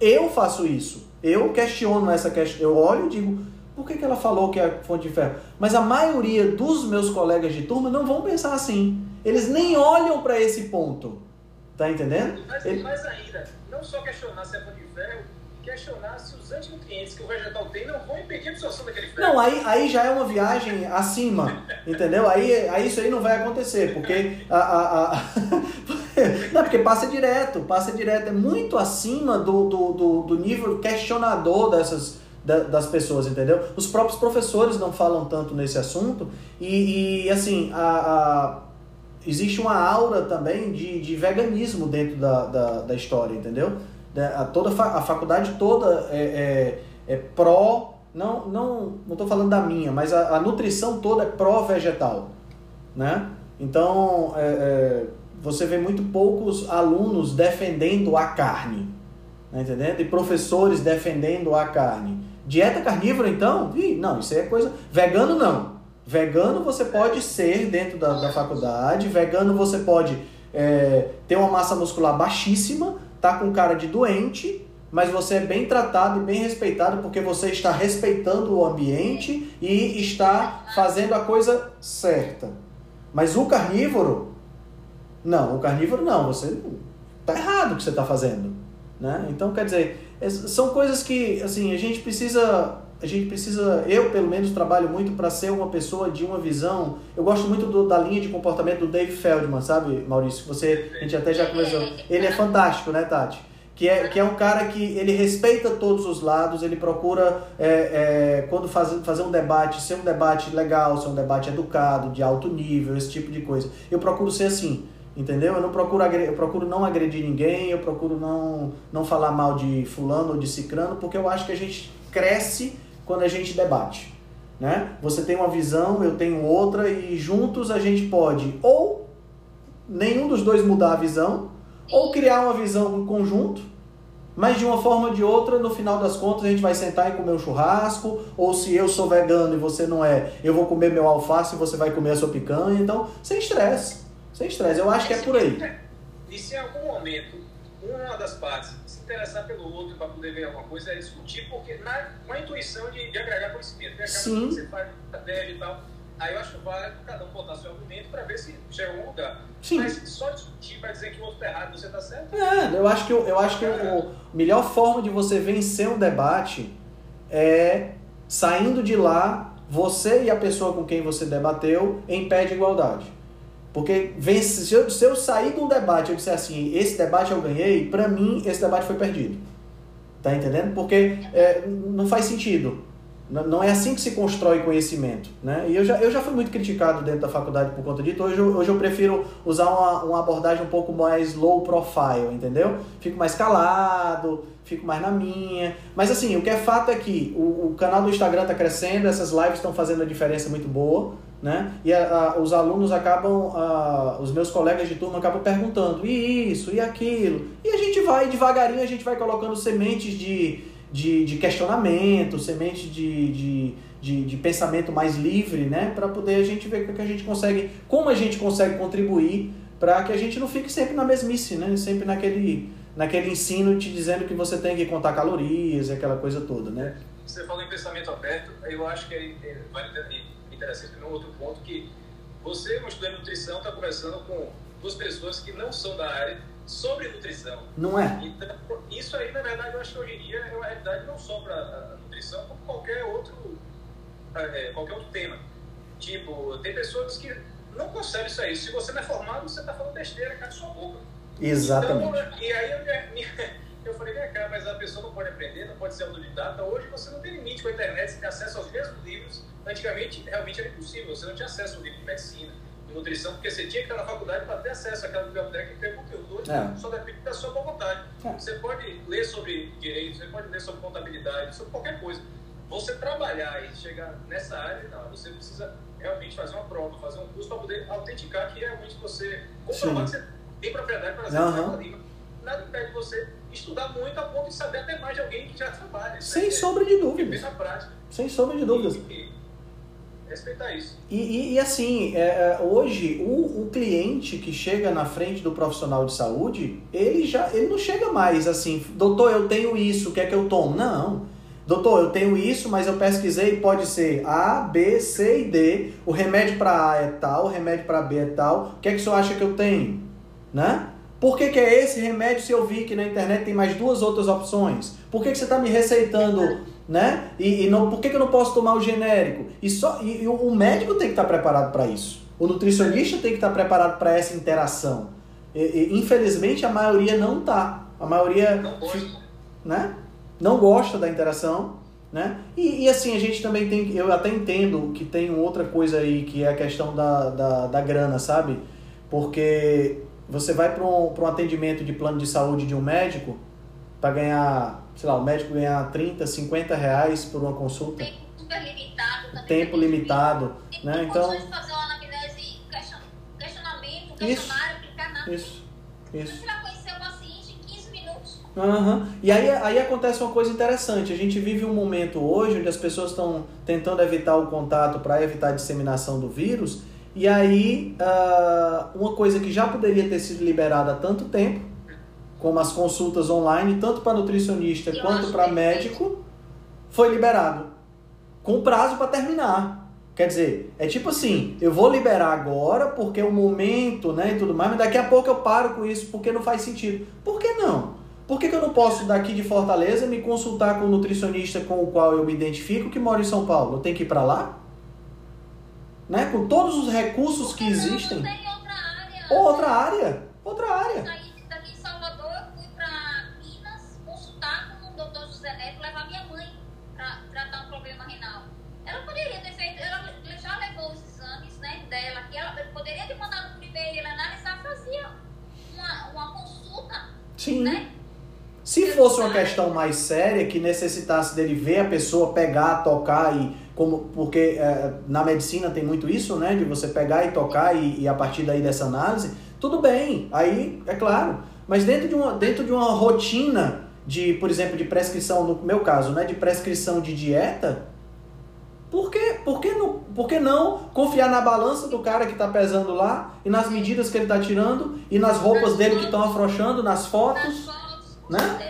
Eu faço isso. Eu questiono essa questão. Eu olho e digo, por que, que ela falou que é fonte de ferro? Mas a maioria dos meus colegas de turma não vão pensar assim. Eles nem olham para esse ponto. Tá entendendo? Mas Ele... mais ainda, não só questionar se é fonte de ferro, questionar se os antinutrientes que o vegetal tem não vão impedir a absorção daquele ferro. Não, aí, aí já é uma viagem acima, entendeu? Aí, aí isso aí não vai acontecer, porque a, a, a... *laughs* *laughs* *laughs* não, porque passa direto, passa direto, é muito acima do, do, do, do nível questionador dessas das pessoas, entendeu? Os próprios professores não falam tanto nesse assunto e, e assim, a, a, existe uma aura também de, de veganismo dentro da, da, da história, entendeu? A, toda, a faculdade toda é, é, é pró, não não não estou falando da minha, mas a, a nutrição toda é pró-vegetal, né? Então, é, é, você vê muito poucos alunos defendendo a carne, tá entendendo? E professores defendendo a carne. Dieta carnívora, então? Ih, não, isso aí é coisa. Vegano, não. Vegano você pode ser dentro da, da faculdade, vegano você pode é, ter uma massa muscular baixíssima, tá com cara de doente, mas você é bem tratado e bem respeitado porque você está respeitando o ambiente e está fazendo a coisa certa. Mas o carnívoro, não, o carnívoro não, você tá errado o que você está fazendo, né? Então quer dizer, são coisas que, assim, a gente precisa a gente precisa, eu pelo menos trabalho muito para ser uma pessoa de uma visão. Eu gosto muito do, da linha de comportamento do Dave Feldman, sabe, Maurício? Você, a gente até já conversou. Ele é fantástico, né, Tati? Que é, que é um cara que ele respeita todos os lados, ele procura, é, é, quando faz, fazer um debate, ser um debate legal, ser um debate educado, de alto nível, esse tipo de coisa. Eu procuro ser assim. Entendeu? Eu não procuro eu procuro não agredir ninguém, eu procuro não não falar mal de fulano ou de cicrano, porque eu acho que a gente cresce quando a gente debate, né? Você tem uma visão, eu tenho outra e juntos a gente pode ou nenhum dos dois mudar a visão, ou criar uma visão em conjunto, mas de uma forma ou de outra, no final das contas, a gente vai sentar e comer um churrasco, ou se eu sou vegano e você não é, eu vou comer meu alface e você vai comer a sua picanha, então, sem estresse. Sem estresse, eu acho que é por aí. E se em algum momento uma das partes se interessar pelo outro para poder ver alguma coisa, é discutir, porque na, com a intuição de, de agregar conhecimento, né? Sim. você faz estratégia e tal. Aí eu acho que vale cada um botar seu argumento para ver se chega a algum lugar. Sim. Mas só discutir para dizer que o outro está errado e você está certo. É, eu acho que, eu acho que é. a melhor forma de você vencer um debate é saindo de lá, você e a pessoa com quem você debateu em pé de igualdade. Porque vence, se, eu, se eu sair de um debate e eu disser assim, esse debate eu ganhei, para mim esse debate foi perdido. Tá entendendo? Porque é, não faz sentido. Não é assim que se constrói conhecimento. Né? E eu já, eu já fui muito criticado dentro da faculdade por conta disso. Hoje, hoje eu prefiro usar uma, uma abordagem um pouco mais low profile, entendeu? Fico mais calado, fico mais na minha. Mas assim, o que é fato é que o, o canal do Instagram está crescendo, essas lives estão fazendo uma diferença muito boa né? E a, a, os alunos acabam, a, os meus colegas de turma acabam perguntando, e isso, e aquilo. E a gente vai, devagarinho, a gente vai colocando sementes de, de, de questionamento, sementes de, de, de, de, pensamento mais livre, né? Para poder a gente ver o que a gente consegue, como a gente consegue contribuir para que a gente não fique sempre na mesmice, né? Sempre naquele, naquele ensino te dizendo que você tem que contar calorias aquela coisa toda, né? Você falou em pensamento aberto, eu acho que é, é, vale interessante no outro ponto que você, um estudante de nutrição, está conversando com duas pessoas que não são da área sobre nutrição. Não é? Então, isso aí, na verdade, eu acho que hoje em dia é uma realidade não só para a nutrição, como qualquer outro, é, qualquer outro tema. Tipo, tem pessoas que não concebe isso aí. Se você não é formado, você está falando besteira, cai sua boca. Exatamente. Então, e aí eu, minha, *laughs* eu falei, vem cá, mas a pessoa não pode aprender, não pode ser autodidata. Hoje você não tem limite com a internet, você tem acesso aos mesmos livros. Antigamente, realmente era impossível, você não tinha acesso ao livro de medicina, de nutrição, porque você tinha que estar na faculdade para ter acesso àquela biblioteca que tem conteúdo. Hoje É. só depende da sua vontade. É. Você pode ler sobre direito, você pode ler sobre contabilidade, sobre qualquer coisa. Você trabalhar e chegar nessa área, não, você precisa realmente fazer uma prova, fazer um curso para poder autenticar que realmente você comprovar que Sim. você tem propriedade para fazer aquela língua. Nada impede você estudar muito a ponto de saber até mais de alguém que já trabalha. Isso Sem é- sombra de é dúvidas. Sem sombra de dúvidas. E, e respeitar isso. E, e- e assim, é, é, hoje o, o cliente que chega na frente do profissional de saúde, ele já ele não chega mais assim, doutor, eu tenho isso, quer que eu tomo? Não. Doutor, eu tenho isso, mas eu pesquisei, pode ser A, B, C e D. O remédio para A é tal, o remédio para B é tal. O que é que o senhor acha que eu tenho? Né? Por que, que é esse remédio se eu vi que na internet tem mais duas outras opções? Por que, que você está me receitando, né? E, e não, por que, que eu não posso tomar o genérico? E, só, e, e o- médico tem que estar preparado para isso. O nutricionista tem que estar preparado para essa interação. E- infelizmente a maioria não tá. A maioria Não né? Não gosta da interação, né? E, e, assim, a gente também tem, eu até entendo que tem outra coisa aí, que é a questão da, da, da grana, sabe? Porque você vai para um, pra um atendimento de plano de saúde de um médico para ganhar, sei lá, o médico ganhar 30, 50 reais por uma consulta, Tempo super limitado também. tempo limitado, Tem né? Então, condições de fazer uma anamnese, question- questionamento, Isso. questionário, aplicar nada. isso, isso. Você vai conhecer o paciente em 15 minutos. Aham. E aí, aí acontece uma coisa interessante. A gente vive um momento hoje onde as pessoas estão tentando evitar o contato para evitar a disseminação do vírus. E aí, ah, uma coisa que já poderia ter sido liberada há tanto tempo, como as consultas online, tanto para nutricionista Eu quanto para médico, foi liberado. Com prazo para terminar. Quer dizer, é tipo assim, eu vou liberar agora porque é o momento, né, e tudo mais, mas daqui a pouco eu paro com isso porque não faz sentido. Por que não? Por que, que eu não posso daqui de Fortaleza me consultar com o nutricionista com o qual eu me identifico que mora em São Paulo? Eu tenho que ir para lá? Né? Com todos os recursos que existem. Ou outra área. Outra área. Saí daqui em Salvador, eu fui para Minas consultar com o doutor José Neto, levar minha mãe para tratar um problema renal. Ela poderia ter feito, ela já levou os exames né, dela, que ela poderia ter mandado primeiro ele analisar, fazia uma, uma consulta, Sim. né? Se fosse uma questão mais séria, que necessitasse dele ver a pessoa pegar, tocar e como porque é, na medicina tem muito isso, né, de você pegar e tocar e, e a partir daí dessa análise, tudo bem, aí é claro. Mas dentro de uma dentro de uma rotina de, por exemplo, de prescrição, no meu caso, né, de prescrição de dieta, por que, por que, não, por que não confiar na balança do cara que está pesando lá e nas medidas que ele está tirando e nas roupas dele que estão afrouxando, nas fotos? né?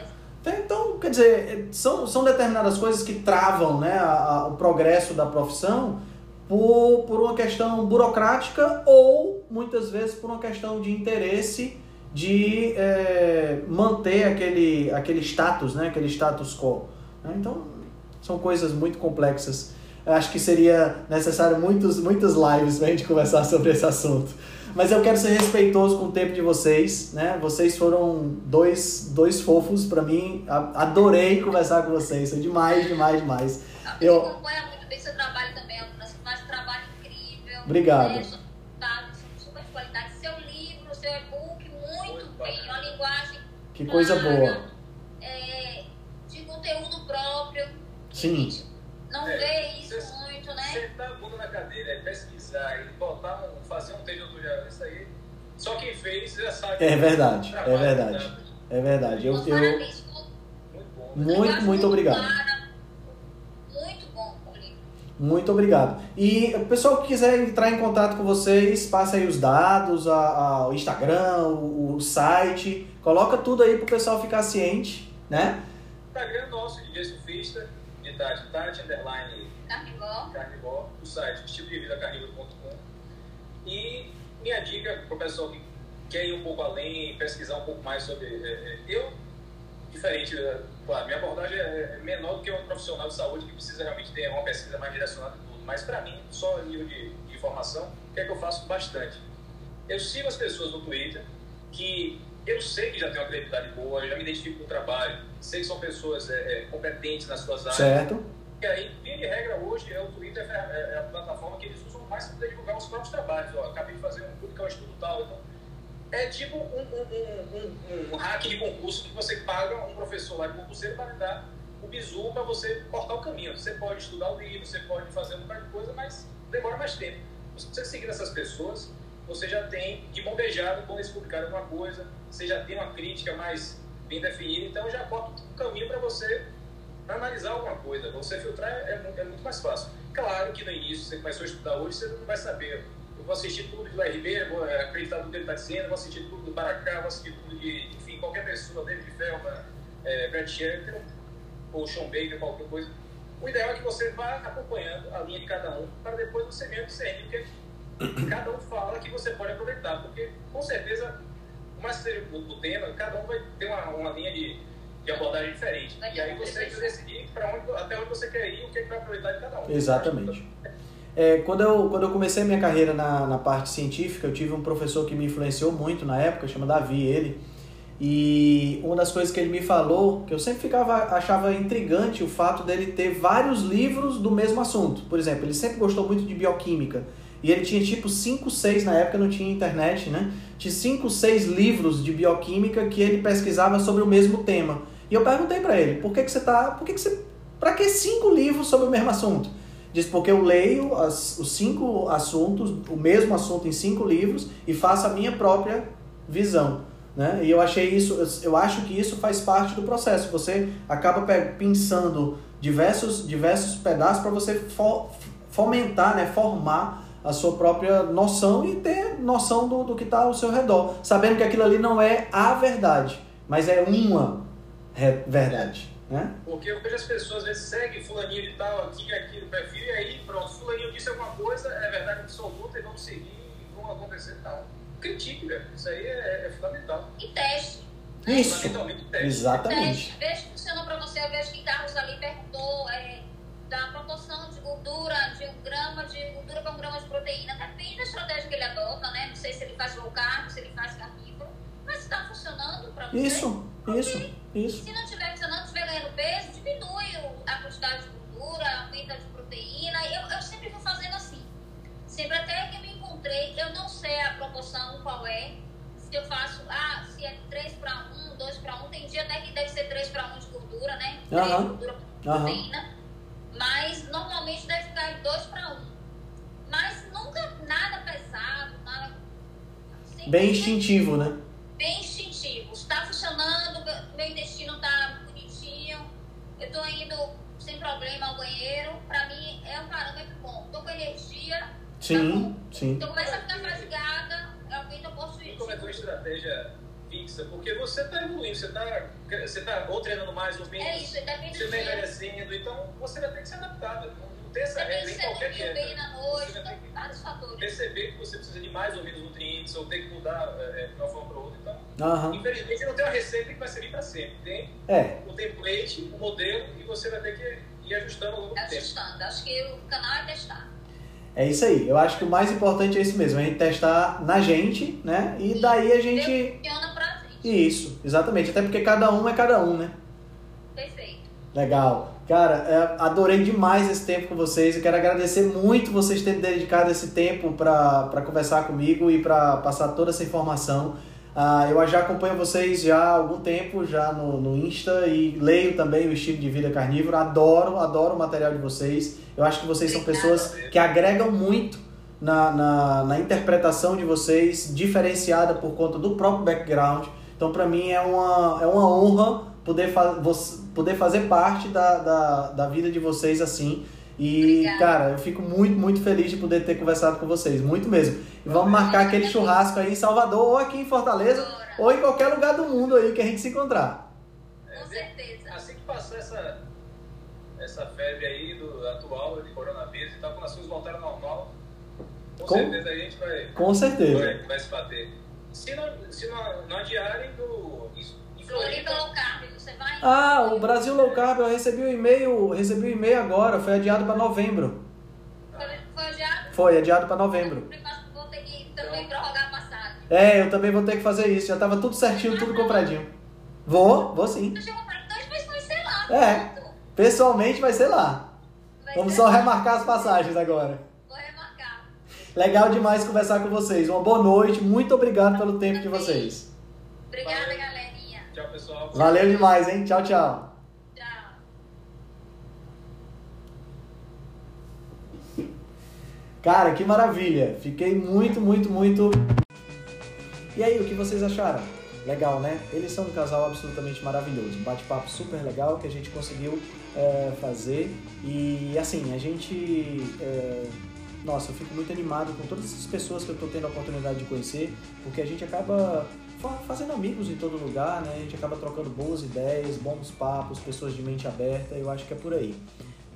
Quer dizer, são, são determinadas coisas que travam né, a- a- o progresso da profissão por, por uma questão burocrática ou, muitas vezes, por uma questão de interesse de é, manter aquele, aquele status, né, aquele status quo. né? Então, são coisas muito complexas. Acho que seria necessário muitos, muitas lives para a gente conversar sobre esse assunto. Mas eu quero ser respeitoso com o tempo de vocês, né? Vocês foram dois, dois fofos para mim. Adorei conversar com vocês. Foi demais, demais, demais. Eu Eu- acompanho muito bem seu trabalho também, Alturas. Faz um trabalho incrível. Obrigado. Né? Super de qualidade. Seu livro, seu e-book, muito bem. Uma linguagem Que coisa clara, boa. é, de conteúdo próprio. Sim. A gente não É, vê isso você- muito, né? Na cadeira, é e botar um, fazer um isso aí. Só quem fez já sabe. É verdade, é verdade. né? É verdade. Eu, eu, Muito bom. Muito, obrigado. Muito obrigado. E o pessoal que quiser entrar em contato com vocês, passa aí os dados, a, a- o Instagram, o, o site, coloca tudo aí pro pessoal ficar ciente, né? Instagram nosso, DJ Surfista, de Tati, underline. Carnivore, o site estilodevidacarnivore.com. E minha dica para o pessoal que quer ir um pouco além, pesquisar um pouco mais sobre. é, é, eu, diferente, é, claro, minha abordagem é é menor do que um profissional de saúde que precisa realmente ter uma pesquisa mais direcionada e tudo. Mas para mim, só nível de, de informação, o que é que eu faço bastante? Eu sigo as pessoas no Twitter que eu sei que já tem uma credibilidade boa, já me identifico com o trabalho, sei que são pessoas é, é, competentes nas suas áreas. Certo. E aí, via de regra, hoje, é o Twitter é, é, é a plataforma que eles usam mais para divulgar os próprios trabalhos. Ó, acabei de fazer um público, é um estudo tal. Então, é tipo um, um, um, um, hack de concurso que você paga um professor lá de concurseiro para dar o bizu para você cortar o caminho. Você pode estudar o livro, você pode fazer um bocado de coisa, mas demora mais tempo. Você seguir essas pessoas, você já tem de mão beijada quando eles publicarem alguma coisa, você já tem uma crítica mais bem definida, então já corta o caminho para você analisar alguma coisa. Você filtrar é, é, muito mais fácil. Claro que no início, você começou a estudar hoje, você não vai saber. Eu vou assistir tudo do RB, vou acreditar tudo que ele está dizendo, vou assistir tudo do Baracá, vou assistir tudo de, enfim, qualquer pessoa, David Felma, é, Brad Shelton, ou Sean Baker, qualquer coisa. O ideal é que você vá acompanhando a linha de cada um, para depois você mesmo discernir o que cada um fala que você pode aproveitar, porque com certeza, mais que seja o, tema, cada um vai ter uma, uma linha de, de abordagem diferente. E aí você tem que decidir para onde, até onde você quer ir, o que, é que vai aproveitar de cada um. Exatamente. É, quando, eu, quando eu comecei minha carreira na, na parte científica, eu tive um professor que me influenciou muito na época, chama Davi, ele. E uma das coisas que ele me falou, que eu sempre ficava achava intrigante o fato dele ter vários livros do mesmo assunto. Por exemplo, ele sempre gostou muito de bioquímica. E ele tinha tipo 5, 6, na época não tinha internet, né? Tinha 5, 6 livros de bioquímica que ele pesquisava sobre o mesmo tema. E eu perguntei para ele, por que, que você tá. Por que, que você. Pra que cinco livros sobre o mesmo assunto? Diz, porque eu leio as, os cinco assuntos, o mesmo assunto em cinco livros, e faço a minha própria visão. Né? E eu achei isso, eu acho que isso faz parte do processo. Você acaba pensando diversos, diversos pedaços para você fomentar, né? formar a sua própria noção e ter noção do, do que está ao seu redor, sabendo que aquilo ali não é a verdade, mas é uma verdade. Né? Porque eu vejo as pessoas às vezes seguem fulaninho de tal, aqui, aqui no perfil, e aí pronto, fulaninho disse alguma coisa, é verdade absoluta, e vamos seguir, e vão acontecer e tal. Critique, velho. Isso aí é, é fundamental. E teste. Isso. Fundamentalmente teste. Exatamente. Teste. Veja que funcionou para você. Eu vejo que Carlos ali perguntou é, da proporção de gordura, de um grama de gordura para um grama de proteína. Depende da estratégia que ele adota, né? Não sei se ele faz low carb, se ele faz carnívoro. Mas está funcionando para você. Isso, isso, isso. Se não estiver funcionando, estiver ganhando peso, diminui a quantidade de gordura, aumenta de proteína. Eu, eu sempre vou fazendo assim. Sempre até que me encontrei, eu não sei a proporção qual é. Se eu faço, ah, se é 3 para 1, 2 para 1, tem dia até que deve ser 3 para 1 de gordura, né? 3 uhum. gordura proteína. Uhum mas normalmente deve ficar de 2 para 1. Um. Mas nunca nada pesado, nada. Bem instintivo, né? Bem instintivo. Está funcionando, meu intestino está bonitinho, eu estou indo sem problema ao banheiro. Para mim é um parâmetro bom. Estou com energia. Sim, tá sim. Então começa a ficar fatigada, realmente eu posso ir. Como é a tua estratégia fixa, porque você está evoluindo, você está você tá ou treinando mais ou menos, é isso, você está envelhecendo, então você vai ter que se adaptar. Não tem essa regra em qualquer dieta. Bem na noite, você vai ter que vários fatores. perceber que você precisa de mais ou menos nutrientes, ou tem que mudar é, de uma forma para outra. Então, uhum. infelizmente, não tem uma receita que vai servir para sempre. Tem é. o template, o modelo, e você vai ter que ir ajustando ao longo do tempo. Ajustando. Acho que o canal é testar. É isso aí. Eu acho que o mais importante é isso mesmo, a gente testar na gente, né? E daí a gente. Funciona pra gente. Isso, exatamente. Até porque cada um é cada um, né? Perfeito. Legal. Cara, é, adorei demais esse tempo com vocês. Eu quero agradecer muito vocês terem dedicado esse tempo para conversar comigo e para passar toda essa informação. Uh, eu já acompanho vocês já há algum tempo, já no, no Insta, e leio também o estilo de vida carnívoro. Adoro, adoro o material de vocês. Eu acho que vocês são pessoas que agregam muito na, na, na interpretação de vocês, diferenciada por conta do próprio background. Então, para mim, é uma, é uma honra poder, fa poder fazer parte da, da, da vida de vocês assim. E, Obrigada. cara, eu fico muito, muito feliz de poder ter conversado com vocês. Muito mesmo. E vamos marcar aquele churrasco aí em Salvador, ou aqui em Fortaleza, ou em qualquer lugar do mundo aí que a gente se encontrar. Com certeza. Assim que passar essa, essa febre aí do atual de coronavírus e tal, quando as coisas voltaram ao normal, com, com, certeza a gente vai, com certeza. vai, vai se bater. Se não, se não, não adiarem do. Floripa Low Carb, você vai? Ah, o Brasil Low Carb, eu recebi o um e-mail, recebi o um e-mail agora, foi adiado para novembro. Foi Foi, adiado para novembro. Eu vou ter que também prorrogar a passagem. É, eu também vou ter que fazer isso. Já tava tudo certinho, tudo compradinho. Vou, vou sim. Eu meses, mas sei lá. É. Pessoalmente vai ser lá. Vai Vamos ser- só remarcar as passagens agora. Vou remarcar. Legal demais conversar com vocês. Uma boa noite. Muito obrigado pelo tempo de vocês. Obrigada, Valeu. Valeu demais, hein? Tchau, tchau. Cara, que maravilha! Fiquei muito, muito, muito. E aí, o que vocês acharam? Legal, né? Eles são um casal absolutamente maravilhoso. Um bate-papo super legal que a gente conseguiu é, fazer. E assim, a gente. é, Nossa, eu fico muito animado com todas essas pessoas que eu estou tendo a oportunidade de conhecer, porque a gente acaba fazendo amigos em todo lugar, né? A gente acaba trocando boas ideias, bons papos, pessoas de mente aberta. Eu acho que é por aí.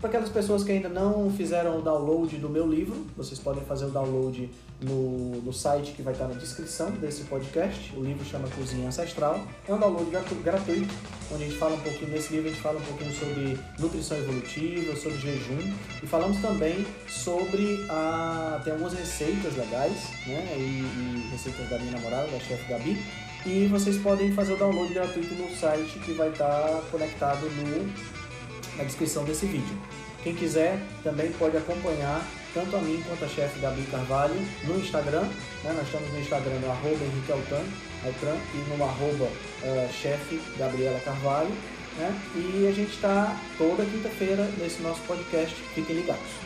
Para aquelas pessoas que ainda não fizeram o download do meu livro, vocês podem fazer o download no, no site que vai estar na descrição desse podcast. O livro chama Cozinha Ancestral. É um download gratu- gratuito, onde a gente fala um pouquinho, nesse livro a gente fala um pouquinho sobre nutrição evolutiva, sobre jejum e falamos também sobre a. tem algumas receitas legais, né? E, e receitas da minha namorada, da chefe Gabi. E vocês podem fazer o download gratuito no site que vai estar conectado no na descrição desse vídeo. Quem quiser também pode acompanhar tanto a mim quanto a chefe Gabi Carvalho no Instagram. né? Nós estamos no Instagram no arroba Henrique Altran, Altran e no arroba eh, chefe Gabriela Carvalho. Né? E a gente está toda quinta-feira nesse nosso podcast. Fiquem ligados.